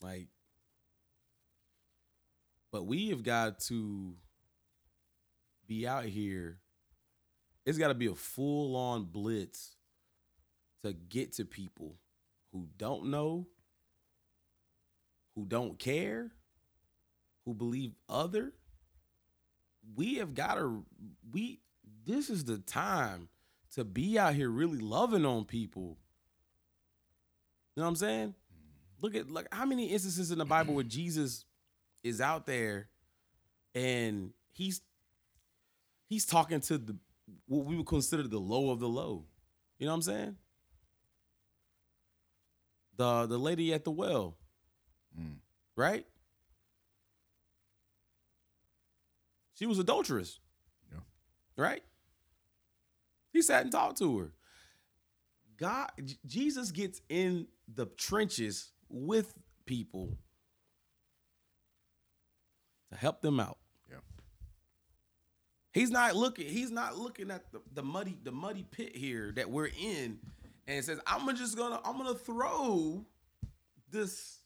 Like, but we have got to be out here. It's got to be a full on blitz to get to people who don't know, who don't care, who believe other. We have got to, we, this is the time to be out here really loving on people. You know what I'm saying? Look at like how many instances in the Bible where Jesus is out there and he's he's talking to the what we would consider the low of the low. You know what I'm saying? The the lady at the well, Mm. right? She was adulterous. Yeah. Right? He sat and talked to her. God Jesus gets in the trenches with people to help them out. Yeah. He's not looking. He's not looking at the, the muddy the muddy pit here that we're in, and says, "I'm just gonna I'm gonna throw this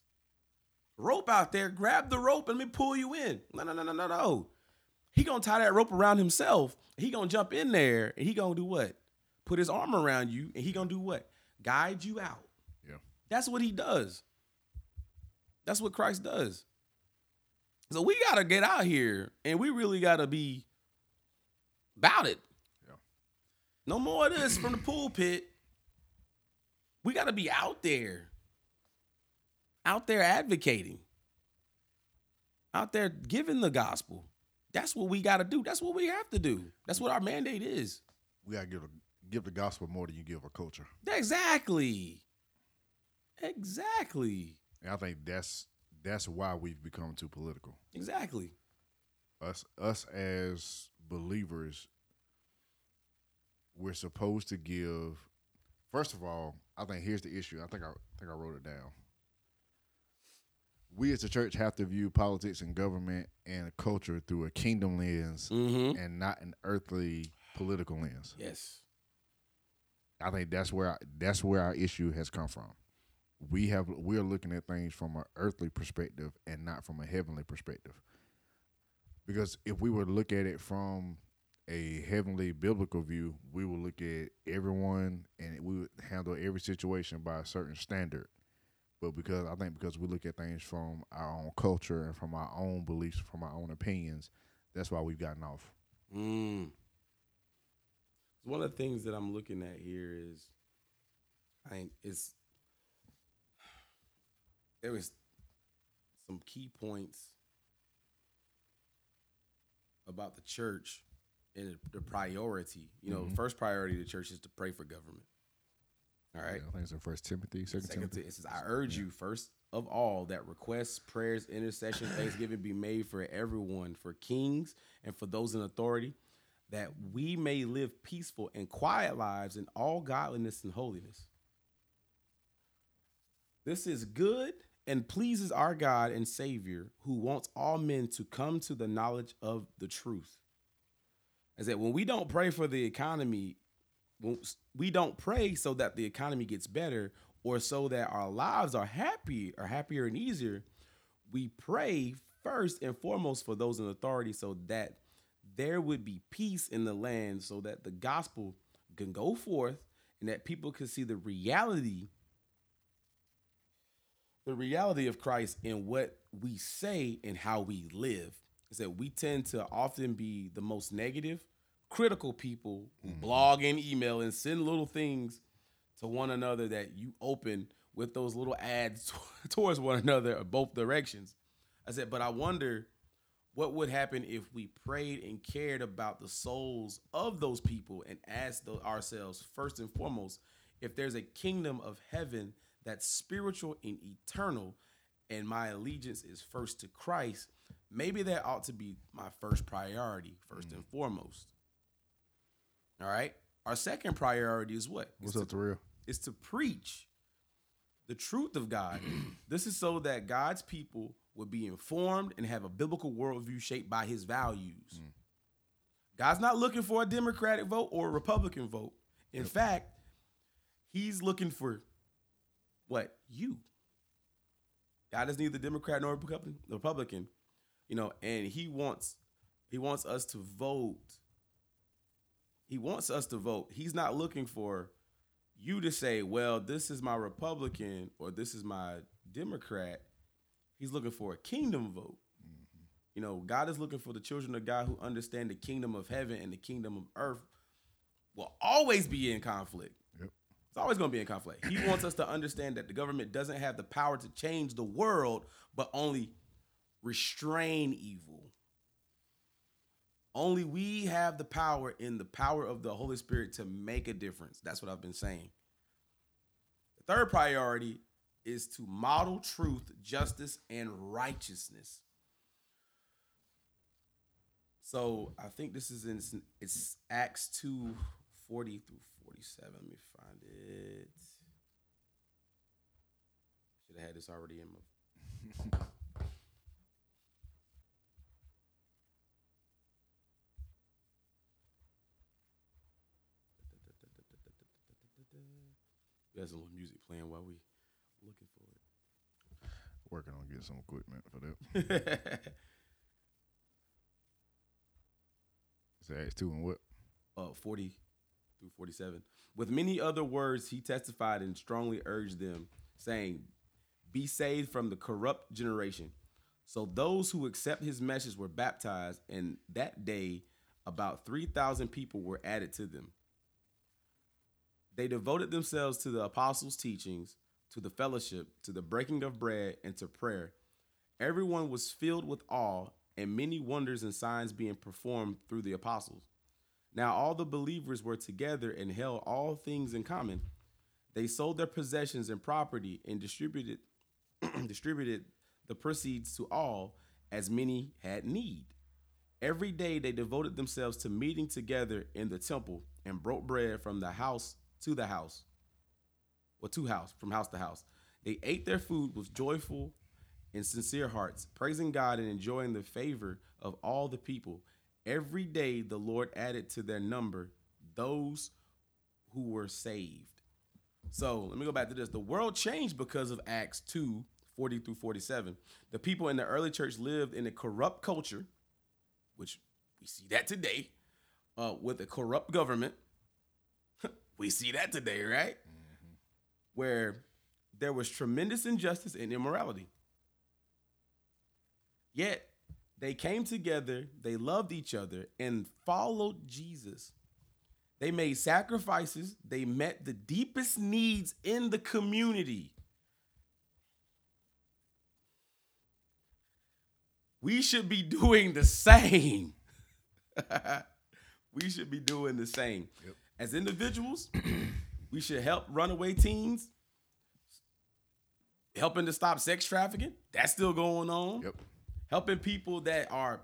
rope out there. Grab the rope and let me pull you in." No, no, no, no, no, no. He gonna tie that rope around himself. He gonna jump in there and he gonna do what? Put his arm around you and he gonna do what? Guide you out. Yeah. That's what he does. That's what Christ does. So we gotta get out here and we really gotta be about it. Yeah. No more of this from the pulpit. We gotta be out there. Out there advocating. Out there giving the gospel. That's what we gotta do. That's what we have to do. That's what our mandate is. We gotta give a, give the gospel more than you give a culture, Exactly. Exactly. and I think that's that's why we've become too political. Exactly. Us us as believers, we're supposed to give. First of all, I think here's the issue. I think I, I think I wrote it down. We as a church have to view politics and government and culture through a kingdom lens Mm-hmm. and not an earthly political lens. Yes. I think that's where I, that's where our issue has come from. We have we're looking at things from an earthly perspective and not from a heavenly perspective. Because if we were to look at it from a heavenly biblical view, we would look at everyone and we would handle every situation by a certain standard. But because I think because we look at things from our own culture and from our own beliefs, from our own opinions, that's why we've gotten off. Mm. One of the things that I'm looking at here is, I think it's there was some key points about the church and the priority. You know, Mhm. first priority of the church is to pray for government. All right. I think it's in First Timothy, Second Second, Timothy. it says, I urge you, first of all, that requests, prayers, intercession, thanksgiving be made for everyone, for kings and for those in authority, that we may live peaceful and quiet lives in all godliness and holiness. This is good and pleases our God and Savior, who wants all men to come to the knowledge of the truth. Is that when we don't pray for the economy, we don't pray so that the economy gets better or so that our lives are happy or happier and easier, we pray first and foremost for those in authority so that there would be peace in the land so that the gospel can go forth and that people can see the reality the reality of Christ in what we say and how we live. Is that we tend to often be the most negative, critical people who blog and email and send little things to one another that you open with those little ads towards one another both directions. I said, but I wonder what would happen if we prayed and cared about the souls of those people and asked ourselves first and foremost if there's a kingdom of heaven that's spiritual and eternal and my allegiance is first to Christ, maybe that ought to be my first priority, first mm. and foremost. All right. Our second priority is what? What's up, to, real? Is to preach the truth of God. this is so that God's people would be informed and have a biblical worldview shaped by his values. Mm. God's not looking for a Democratic vote or a Republican vote. In yep. fact, he's looking for what? You. God is neither Democrat nor. Republican, you know, and he wants he wants us to vote. He wants us to vote. He's not looking for you to say, "Well, this is my Republican or this is my Democrat." He's looking for a kingdom vote. Mm-hmm. You know, God is looking for the children of God who understand the kingdom of heaven and the kingdom of earth will always be in conflict. It's always going to be in conflict. He wants us to understand that the government doesn't have the power to change the world, but only restrain evil. Only we have the power in the power of the Holy Spirit to make a difference. That's what I've been saying. The third priority is to model truth, justice, and righteousness. So I think this is in it's Acts 2 40 through 47. Let me find it. Should have had this already in my. There's a little music playing while we looking for it. Working on getting some equipment for that. Is that two and what? Uh, forty through 47. With many other words, he testified and strongly urged them, saying, Be saved from the corrupt generation. So those who accept his message were baptized, and that day about 3,000 people were added to them. They devoted themselves to the apostles' teachings, to the fellowship, to the breaking of bread, and to prayer. Everyone was filled with awe, and many wonders and signs being performed through the apostles. Now all the believers were together and held all things in common. They sold their possessions and property and distributed distributed the proceeds to all as many had need. Every day they devoted themselves to meeting together in the temple and broke bread from the house to the house. Or to house, from house to house. They ate their food with joyful and sincere hearts, praising God and enjoying the favor of all the people. Every day the Lord added to their number those who were saved. So let me go back to this. The world changed because of Acts 2 40 through 47. The people in the early church lived in a corrupt culture, which we see that today, uh, with a corrupt government. We see that today, right? Mm-hmm. Where there was tremendous injustice and immorality. Yet they came together, they loved each other, and followed Jesus. They made sacrifices, they met the deepest needs in the community. We should be doing the same. we should be doing the same. Yep. As individuals, we should help runaway teens, helping to stop sex trafficking. That's still going on. Yep helping people that are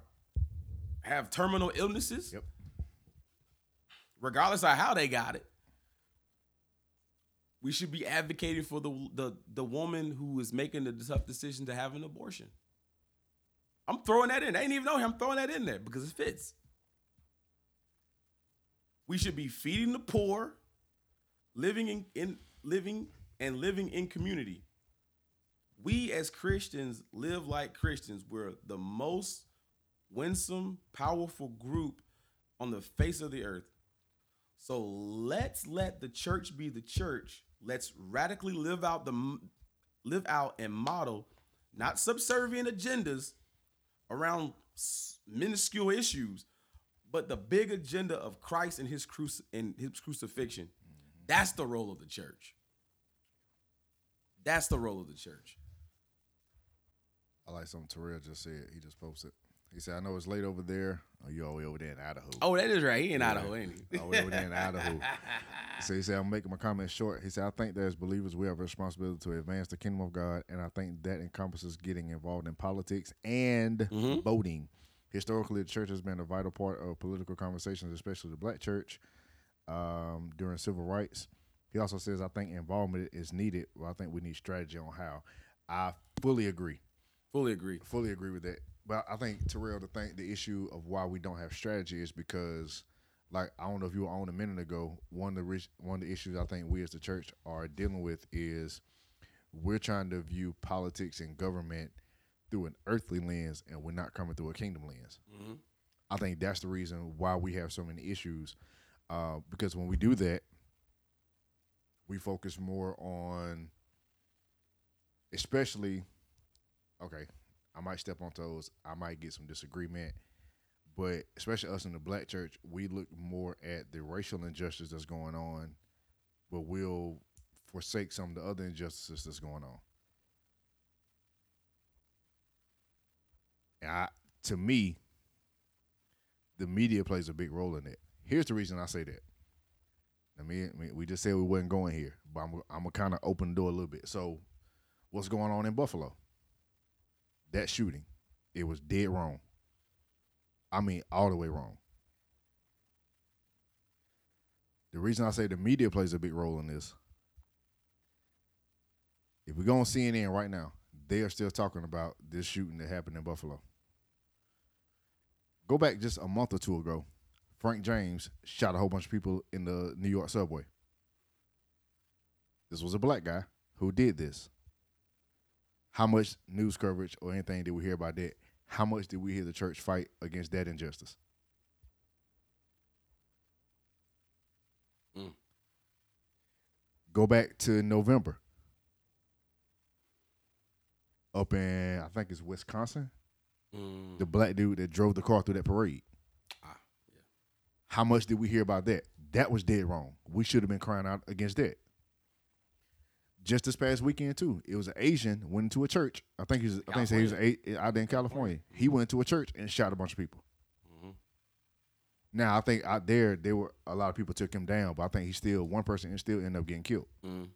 have terminal illnesses. Yep. Regardless of how they got it. We should be advocating for the the the woman who is making the tough decision to have an abortion. I'm throwing that in. I ain't even know him. I'm throwing that in there because it fits. We should be feeding the poor, living in, in living and living in community we as Christians live like Christians. We're the most winsome, powerful group on the face of the earth. So let's let the church be the church. Let's radically live out the live out and model not subservient agendas around minuscule issues, but the big agenda of Christ and his cruci- and his crucifixion. Mm-hmm. That's the role of the church. That's the role of the church. I like something Terrell just said. He just posted. He said, "I know it's late over there. Oh, you all the way over there in Idaho. Oh, that is right. He in Yeah. Idaho, ain't he? All the way over there in Idaho." So he said, "I'm making my comments short." He said, "I think that as believers, we have a responsibility to advance the kingdom of God, and I think that encompasses getting involved in politics and Mhm. voting. Historically, the church has been a vital part of political conversations, especially the Black church um, during civil rights." He also says, "I think involvement is needed. Well, I think we need strategy on how." I fully agree. Fully agree. fully agree with that. But I think Terrell, the thing, the issue of why we don't have strategy is because, like, I don't know if you were on a minute ago. One of the rich, one of the issues I think we as the church are dealing with is we're trying to view politics and government through an earthly lens, and we're not coming through a kingdom lens. Mhm. I think that's the reason why we have so many issues. Uh, because when we do that, we focus more on, especially, okay, I might step on toes, I might get some disagreement, but especially us in the black church, we look more at the racial injustice that's going on, but we'll forsake some of the other injustices that's going on. I, to me, the media plays a big role in it. Here's the reason I say that. I mean, I mean, we just said we wasn't going here, but I'm, I'm gonna kind of open the door a little bit. So, what's going on in Buffalo? That shooting, it was dead wrong. I mean, all the way wrong. The reason I say the media plays a big role in this, if we go on CNN right now, they are still talking about this shooting that happened in Buffalo. Go back just a month or two ago. Frank James shot a whole bunch of people in the New York subway. This was a black guy who did this. How much news coverage or anything did we hear about that? How much did we hear the church fight against that injustice? Mm. Go back to November. Up in I think it's Wisconsin, Mm. the black dude that drove the car through that parade. Ah, yeah. How much did we hear about that? That was dead wrong. We should have been crying out against that. Just this past weekend too, it was an Asian went into a church. I think he's I think he was a, out there in California. He went to a church and shot a bunch of people. Mhm. Now I think out there there were a lot of people took him down, but I think he still one person and still ended up getting killed. Mm.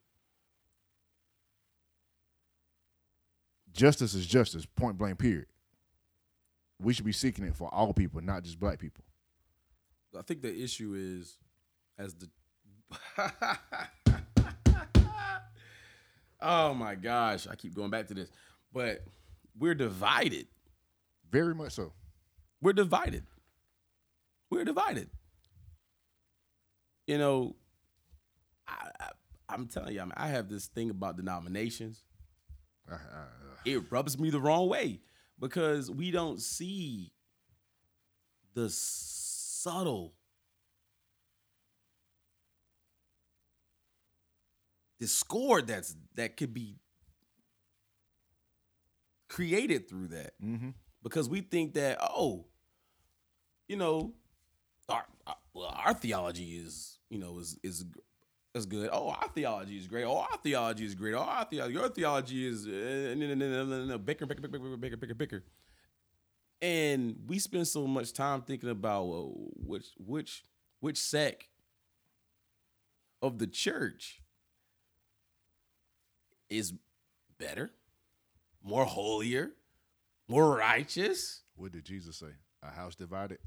Justice is justice, point blank. Period. We should be seeking it for all people, not just black people. I think the issue is as the Oh my gosh, I keep going back to this. But we're divided. Very much so. We're divided. We're divided. You know, I, I I'm telling you, I, mean, I have this thing about denominations. I- I- It rubs me the wrong way because we don't see the subtle discord that's that could be created through that Mhm. because we think that oh you know our, our well our theology is you know is is is good. Oh our theology is great. Oh our theology is great. Oh our theology your theology is uh, bicker bicker bicker bicker bicker bicker bicker. And we spend so much time thinking about well, which which which sect of the church is better more holier more righteous? What did Jesus say? A house divided.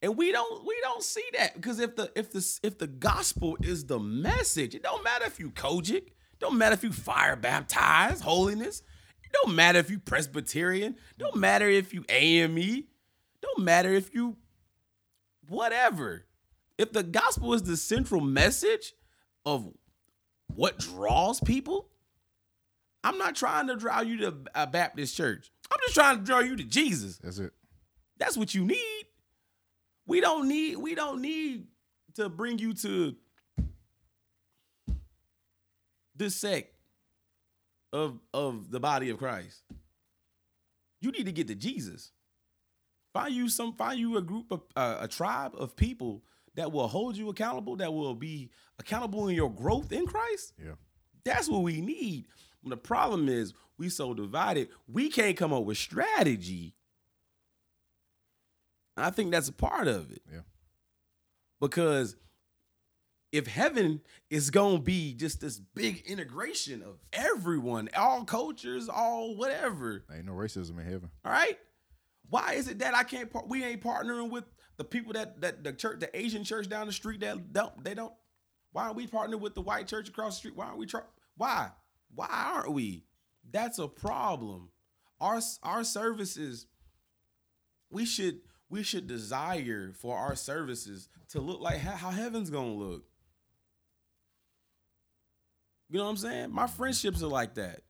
And we don't we don't see that because if the if the if the gospel is the message it don't matter if you COGIC don't matter if you fire baptized holiness it don't matter if you presbyterian don't matter if you ame don't matter if you whatever if the gospel is the central message of what draws people i'm not trying to draw you to a baptist church i'm just trying to draw you to jesus That's it. that's what you need. We don't need we don't need to bring you to this sect of of the body of Christ. You need to get to Jesus. Find you some find you a group of uh, a tribe of people that will hold you accountable, that will be accountable in your growth in Christ. Yeah. That's what we need. And the problem is we so divided, we can't come up with strategy. And I think that's a part of it. Yeah. Because if heaven is gonna be just this big integration of everyone, all cultures, all whatever, Ain't no racism in heaven. all right. Why is it that I can't? Par- we ain't partnering with the people that that the church, the Asian church down the street that don't they don't. Why aren't we partnering with the white church across the street? Why aren't we? Try- why? Why aren't we? That's a problem. Our our services. We should we should desire for our services to look like how, heaven's gonna look. You know what I'm saying? My friendships are like that.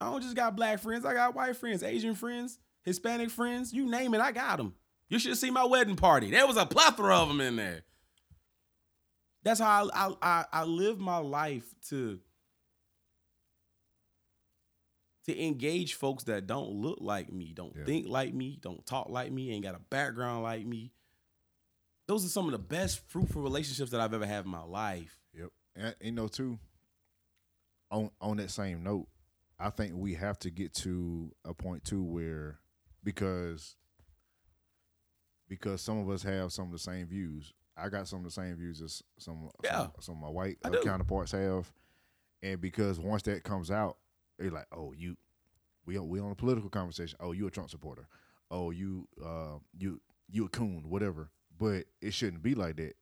I don't just got black friends. I got white friends, Asian friends, Hispanic friends. You name it, I got them. You should see my wedding party. There was a plethora of them in there. That's how I I, I, I live my life to to engage folks that don't look like me, don't Yeah. think like me, don't talk like me, ain't got a background like me. Those are some of the best fruitful relationships that I've ever had in my life. Yep. And you know too. On on that same note, I think we have to get to a point too where because because some of us have some of the same views. I got some of the same views as some Yeah. some, some of my white uh, counterparts have, and because once that comes out, they're like, "Oh, you, we on we on a political conversation. Oh, you a Trump supporter. Oh, you uh you you a coon, whatever." But it shouldn't be like that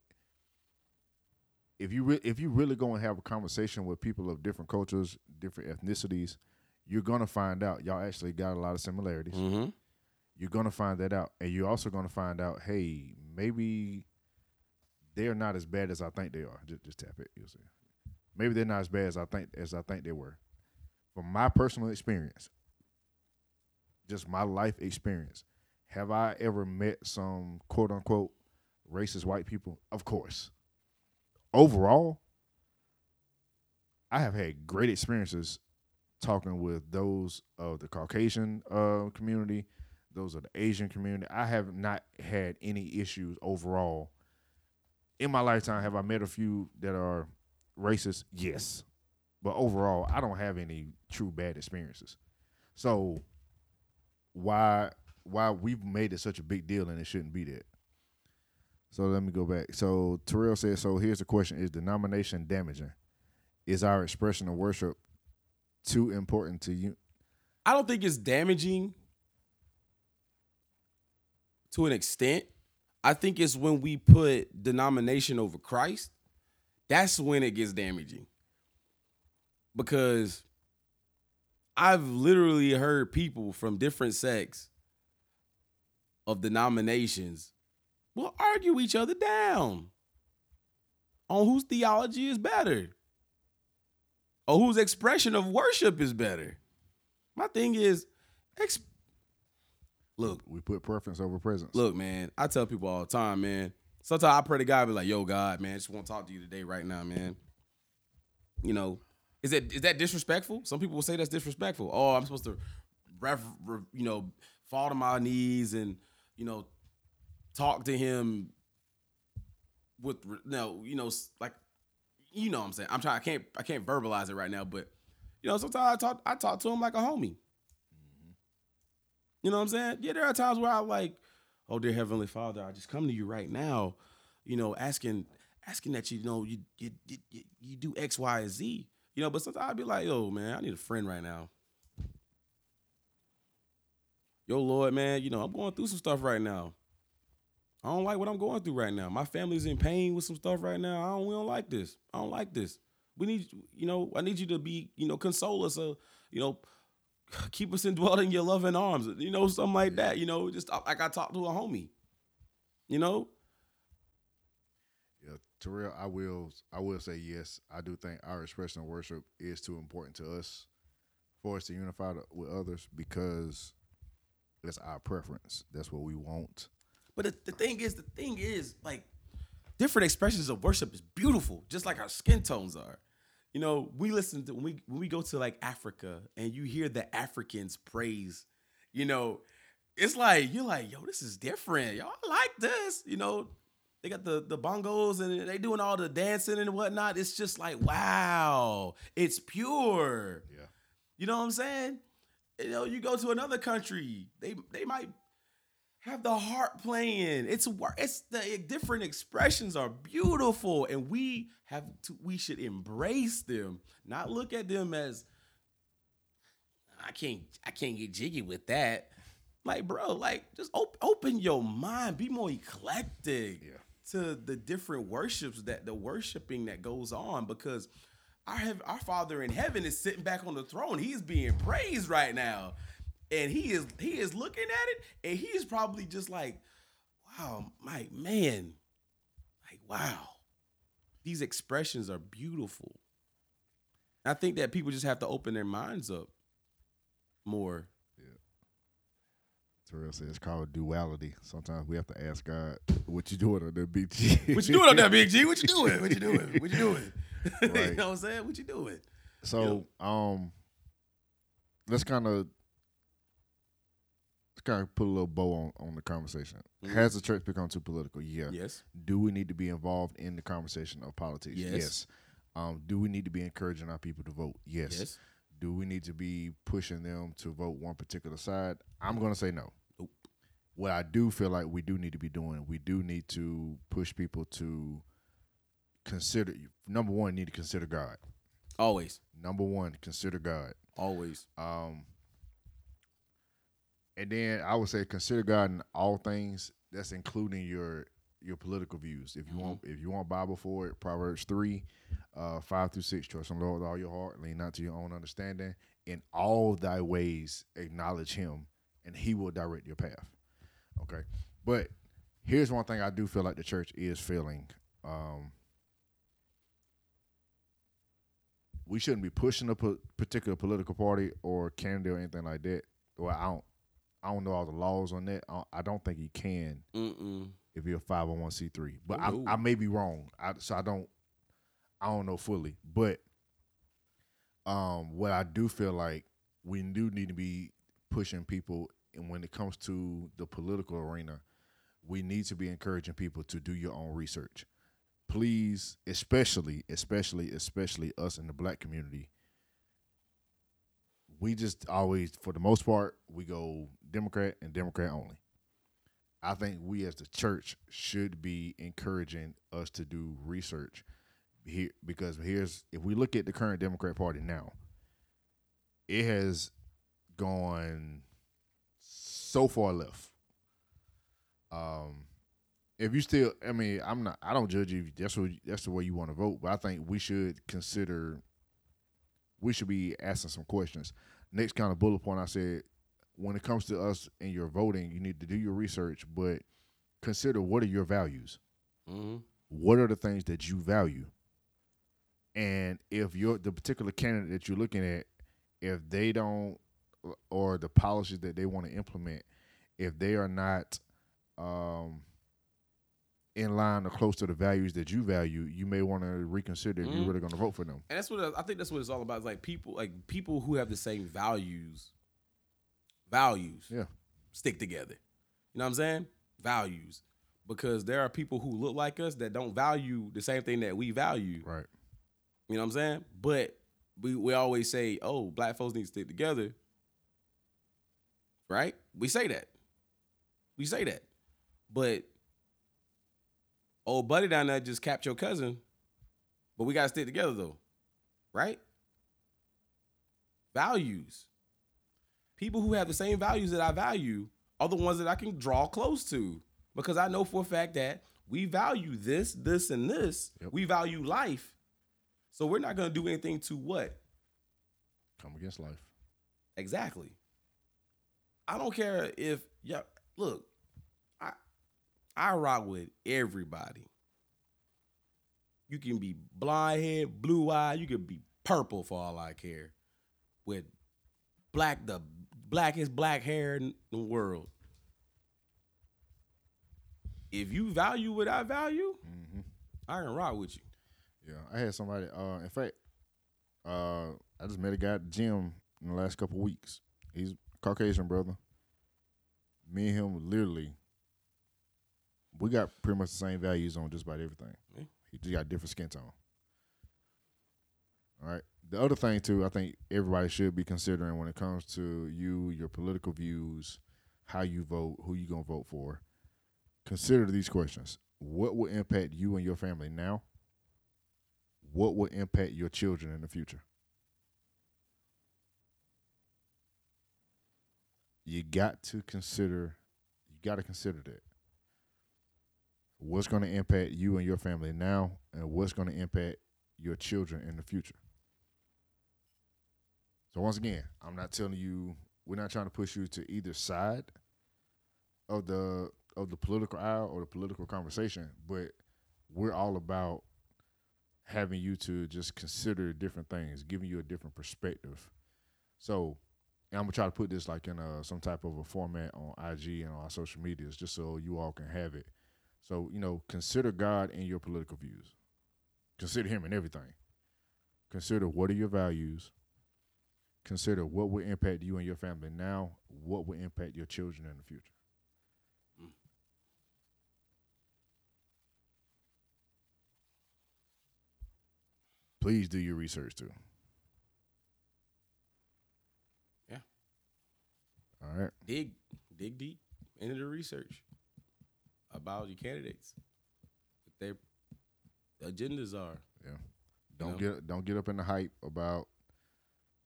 if you re- if you really go and have a conversation with people of different cultures, different ethnicities, you're gonna find out y'all actually got a lot of similarities. Mm-hmm. You're gonna find that out, and you're also gonna find out, hey, maybe they're not as bad as I think they are. Just, just tap it, you'll see. Maybe they're not as bad as I think as I think they were. From my personal experience, just my life experience, have I ever met some quote unquote racist white people? Of course overall, I have had great experiences talking with those of the Caucasian uh, community, those of the Asian community. I have not had any issues overall. In my lifetime, have I met a few that are racist? Yes. But overall, I don't have any true bad experiences. So why why we've made it such a big deal and it shouldn't be that. So let me go back. So Terrell says, so here's the question: Is denomination damaging? Is our expression of worship too important to you? I don't think it's damaging to an extent. I think it's when we put denomination over Christ, that's when it gets damaging. Because I've literally heard people from different sects of denominations will argue each other down on whose theology is better or whose expression of worship is better. My thing is, ex- look, We put preference over presence. look, man. I tell people all the time, man. Sometimes I pray to God, be like, "Yo, God, man, I just want to talk to you today, right now, man." You know, is that is that disrespectful? Some people will say that's disrespectful. Oh, I'm supposed to, ref, re- you know, fall to my knees and you know, talk to him with no, you know, like, you know, what I'm saying. I'm trying. I can't. I can't verbalize it right now, but you know, sometimes I talk. I talk to him like a homie. You know what I'm saying? Yeah, there are times where I like, oh dear Heavenly Father, I just come to you right now, you know, asking asking that you know you you you, you- you do X, Y, and Z. You know, but sometimes I'd be like, yo, man, I need a friend right now. Yo, Lord, man, you know, I'm going through some stuff right now. I don't like what I'm going through right now. My family's in pain with some stuff right now. I don't we don't like this. I don't like this. We need you know, I need you to be, you know, console us, uh, you know, keep us indwelled in your loving arms, you know, something like that, you know, just like I talked to a homie, you know. Terrell, I will I will say yes. I do think our expression of worship is too important to us for us to unify the- with others because that's our preference. That's what we want. But the, the thing is, the thing is, like, different expressions of worship is beautiful, just like our skin tones are. You know, we listen to when we when we go to like Africa and you hear the Africans praise, you know, it's like you're like, yo, this is different. Y'all like this, you know. They got the the bongos and they doing all the dancing and whatnot. It's just like wow, it's pure. Yeah. You know what I'm saying? You know, you go to another country, they they might have the harp playing. It's it's the different expressions are beautiful, and we have to we should embrace them, not look at them as I can't I can't get jiggy with that. Like, bro, like just op- open your mind, be more eclectic Yeah. To the different worships that the worshiping that goes on because our heav- our Father in heaven is sitting back on the throne. He's being praised right now. And he is he is looking at it and he is probably just like, wow, my man. Like, wow. These expressions are beautiful. I think that people just have to open their minds up more. Terrell says it's called duality. Sometimes we have to ask God, "What you doing on that big G? What you doing on that big G? What you doing? What you doing? What you doing? you Right. know what I'm saying? What you doing? So, um, let's kind of let's kind of put a little bow on on the conversation. Mhm. Has the church become too political? Yeah. Yes. Do we need to be involved in the conversation of politics? Yes. Um, do we need to be encouraging our people to vote? Yes. Yes. Do we need to be pushing them to vote one particular side? I'm going to say no. Nope. What I do feel like we do need to be doing, we do need to push people to consider. Number one, need to consider God. Always. Number one, consider God. Always. Um, and then I would say consider God in all things. That's including your your political views. If you want, if you want Bible for it, Proverbs three, uh, five through six. Trust in the Lord with all your heart, lean not to your own understanding. In all thy ways, acknowledge Him, and He will direct your path. Okay, but here's one thing I do feel like the church is feeling Um, we shouldn't be pushing a po- particular political party or candidate or anything like that. Well, I don't, I don't know all the laws on that. I, don't think you can Mm-mm. if you're a five hundred one c three. But. I, I may be wrong. I, so I don't, I don't know fully. But um, what I do feel like we do need to be pushing people, and when it comes to the political arena, we need to be encouraging people to do your own research. Please, especially, especially, especially us in the black community. We just always, for the most part, we go Democrat and Democrat only. I think we as the church should be encouraging us to do research here because here's if we look at the current Democrat Party now, it has gone so far left. Um, if you still, I mean, I'm not, I don't judge you. That's what that's the way you want to vote, but I think we should consider. We should be asking some questions. Next kind of bullet point, I said, when it comes to us and your voting, you need to do your research, but consider what are your values. Mm-hmm. What are the things that you value? And if you're the particular candidate that you're looking at, if they don't, or the policies that they want to implement, if they are not um, in line or close to the values that you value, you may want to reconsider if Mhm. you're really going to vote for them. And that's what I think. That's what it's all about. It's like people, like people who have the same values, values, Yeah. stick together. You know what I'm saying? Values, because there are people who look like us that don't value the same thing that we value. Right. You know what I'm saying? But we we always say, "Oh, black folks need to stick together." Right? We say that. We say that. But old buddy down there just capped your cousin. But we gotta stick together though. Right? Values. People who have the same values that I value are the ones that I can draw close to. Because I know for a fact that we value this, this, and this. Yep. We value life. So we're not gonna do anything to what? Come against life. Exactly. I don't care if yeah. Look, I I rock with everybody. You can be blind head, blue eye. You can be purple for all I care. With black, the blackest black hair in the world. If you value what I value, hmm I can rock with you. Yeah, I had somebody. Uh, in fact, uh, I just met a guy at the gym in the last couple weeks. He's Caucasian brother. Me and him literally we got pretty much the same values on just about everything. He just got different skin tone. All right. The other thing too, I think everybody should be considering when it comes to you, your political views, how you vote, who you gonna vote for. Consider these questions: What will impact you and your family now? What will impact your children in the future? You got to consider. You got to consider that what's going to impact you and your family now and what's going to impact your children in the future. So once again, I'm not telling you we're not trying to push you to either side of the of the political aisle or the political conversation, but we're all about having you to just consider different things, giving you a different perspective. So I'm gonna try to put this like in a, some type of a format on IG and on our social medias, just so you all can have it. So you know, consider God in your political views. Consider Him in everything. Consider what are your values. Consider what will impact you and your family now. What will impact your children in the future. Please do your research too. Yeah. All right. dig dig deep into the research about your candidates, what their agendas are. Yeah. Don't know? get don't get up in the hype about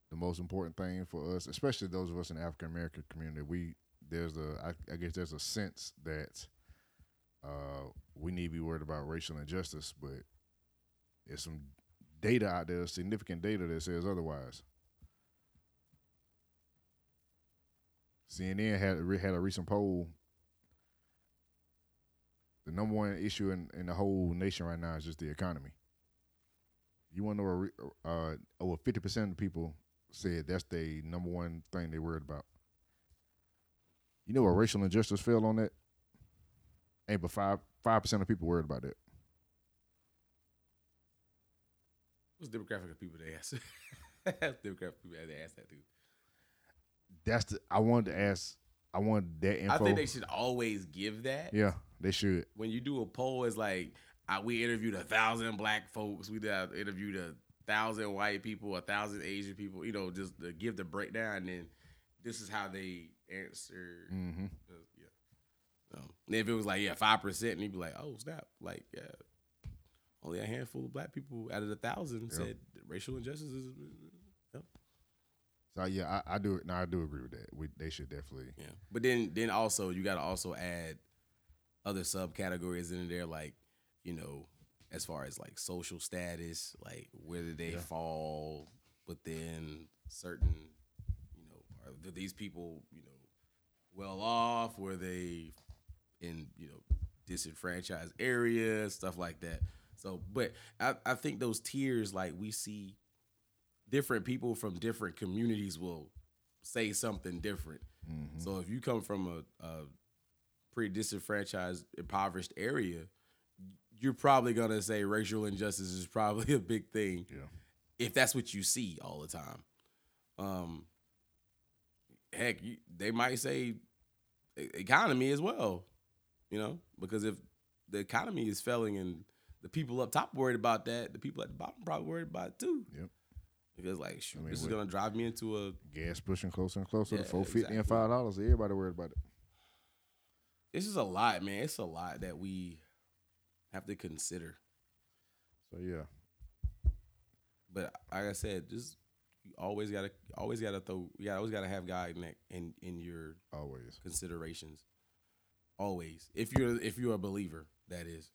the most important thing for us, especially those of us in the African American community. We there's a I, I guess there's a sense that uh, we need to be worried about racial injustice, but there's some data out there, significant data that says otherwise. CNN had re- had a recent poll. The number one issue in, in the whole nation right now is just the economy. You want to know? Uh, over fifty percent of people said that's the number one thing they worried about. You know what racial injustice fell on that? Ain't but five five percent of people worried about that. What's the demographic of people they ask? demographic of people they ask that dude. That's the I wanted to ask. I wanted that info. I think they should always give that. yeah, they should. When you do a poll, it's like I, we interviewed a thousand black folks. We did uh, interviewed a thousand white people, a thousand Asian people. You know, just to give the breakdown. And then this is how they answer. Mm-hmm. Uh, yeah. Um, and if it was like yeah five percent, and you'd be like, oh snap, like yeah, only a handful of black people out of the thousand Yeah. said racial injustice is. Yeah. So yeah, I, I do. No, I do agree with that. We they should definitely. yeah, but then then also you got to also add other subcategories in there, like you know, as far as like social status, like whether they Yeah. fall within certain, you know, are these people, you know, well off? Were they in you know disenfranchised areas, stuff like that? So, but I, I think those tiers, like we see, different people from different communities will say something different. Mhm. So if you come from a, a pretty disenfranchised, impoverished area, you're probably gonna say racial injustice is probably a big thing Yeah. if that's what you see all the time. Um, heck, you, they might say economy as well, you know, because if the economy is failing and the people up top worried about that, the people at the bottom probably worried about it too. Yep. Because like, shoot, I mean, this is gonna drive me into a Gas pushing closer and closer Yeah, to four fifty and exactly. five dollars. Everybody worried about it. This is a lot, man. It's a lot that we have to consider. So yeah, But like I said, just you always gotta always gotta throw you always gotta have God in that in, in your always. considerations. Always. If you're if you're a believer, that is.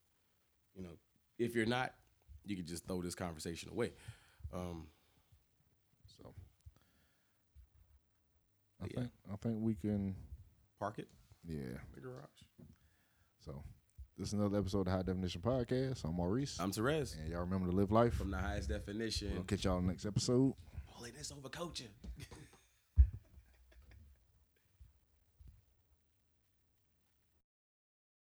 You know, if you're not, you can just throw this conversation away. Um So I Yeah. think I think we can. park it Yeah. the garage. So this is another episode of High Definition Podcast. I'm Maurice, I'm Therese and y'all remember to live life. from the highest We'll definition. catch y'all next episode. Holiness over coaching.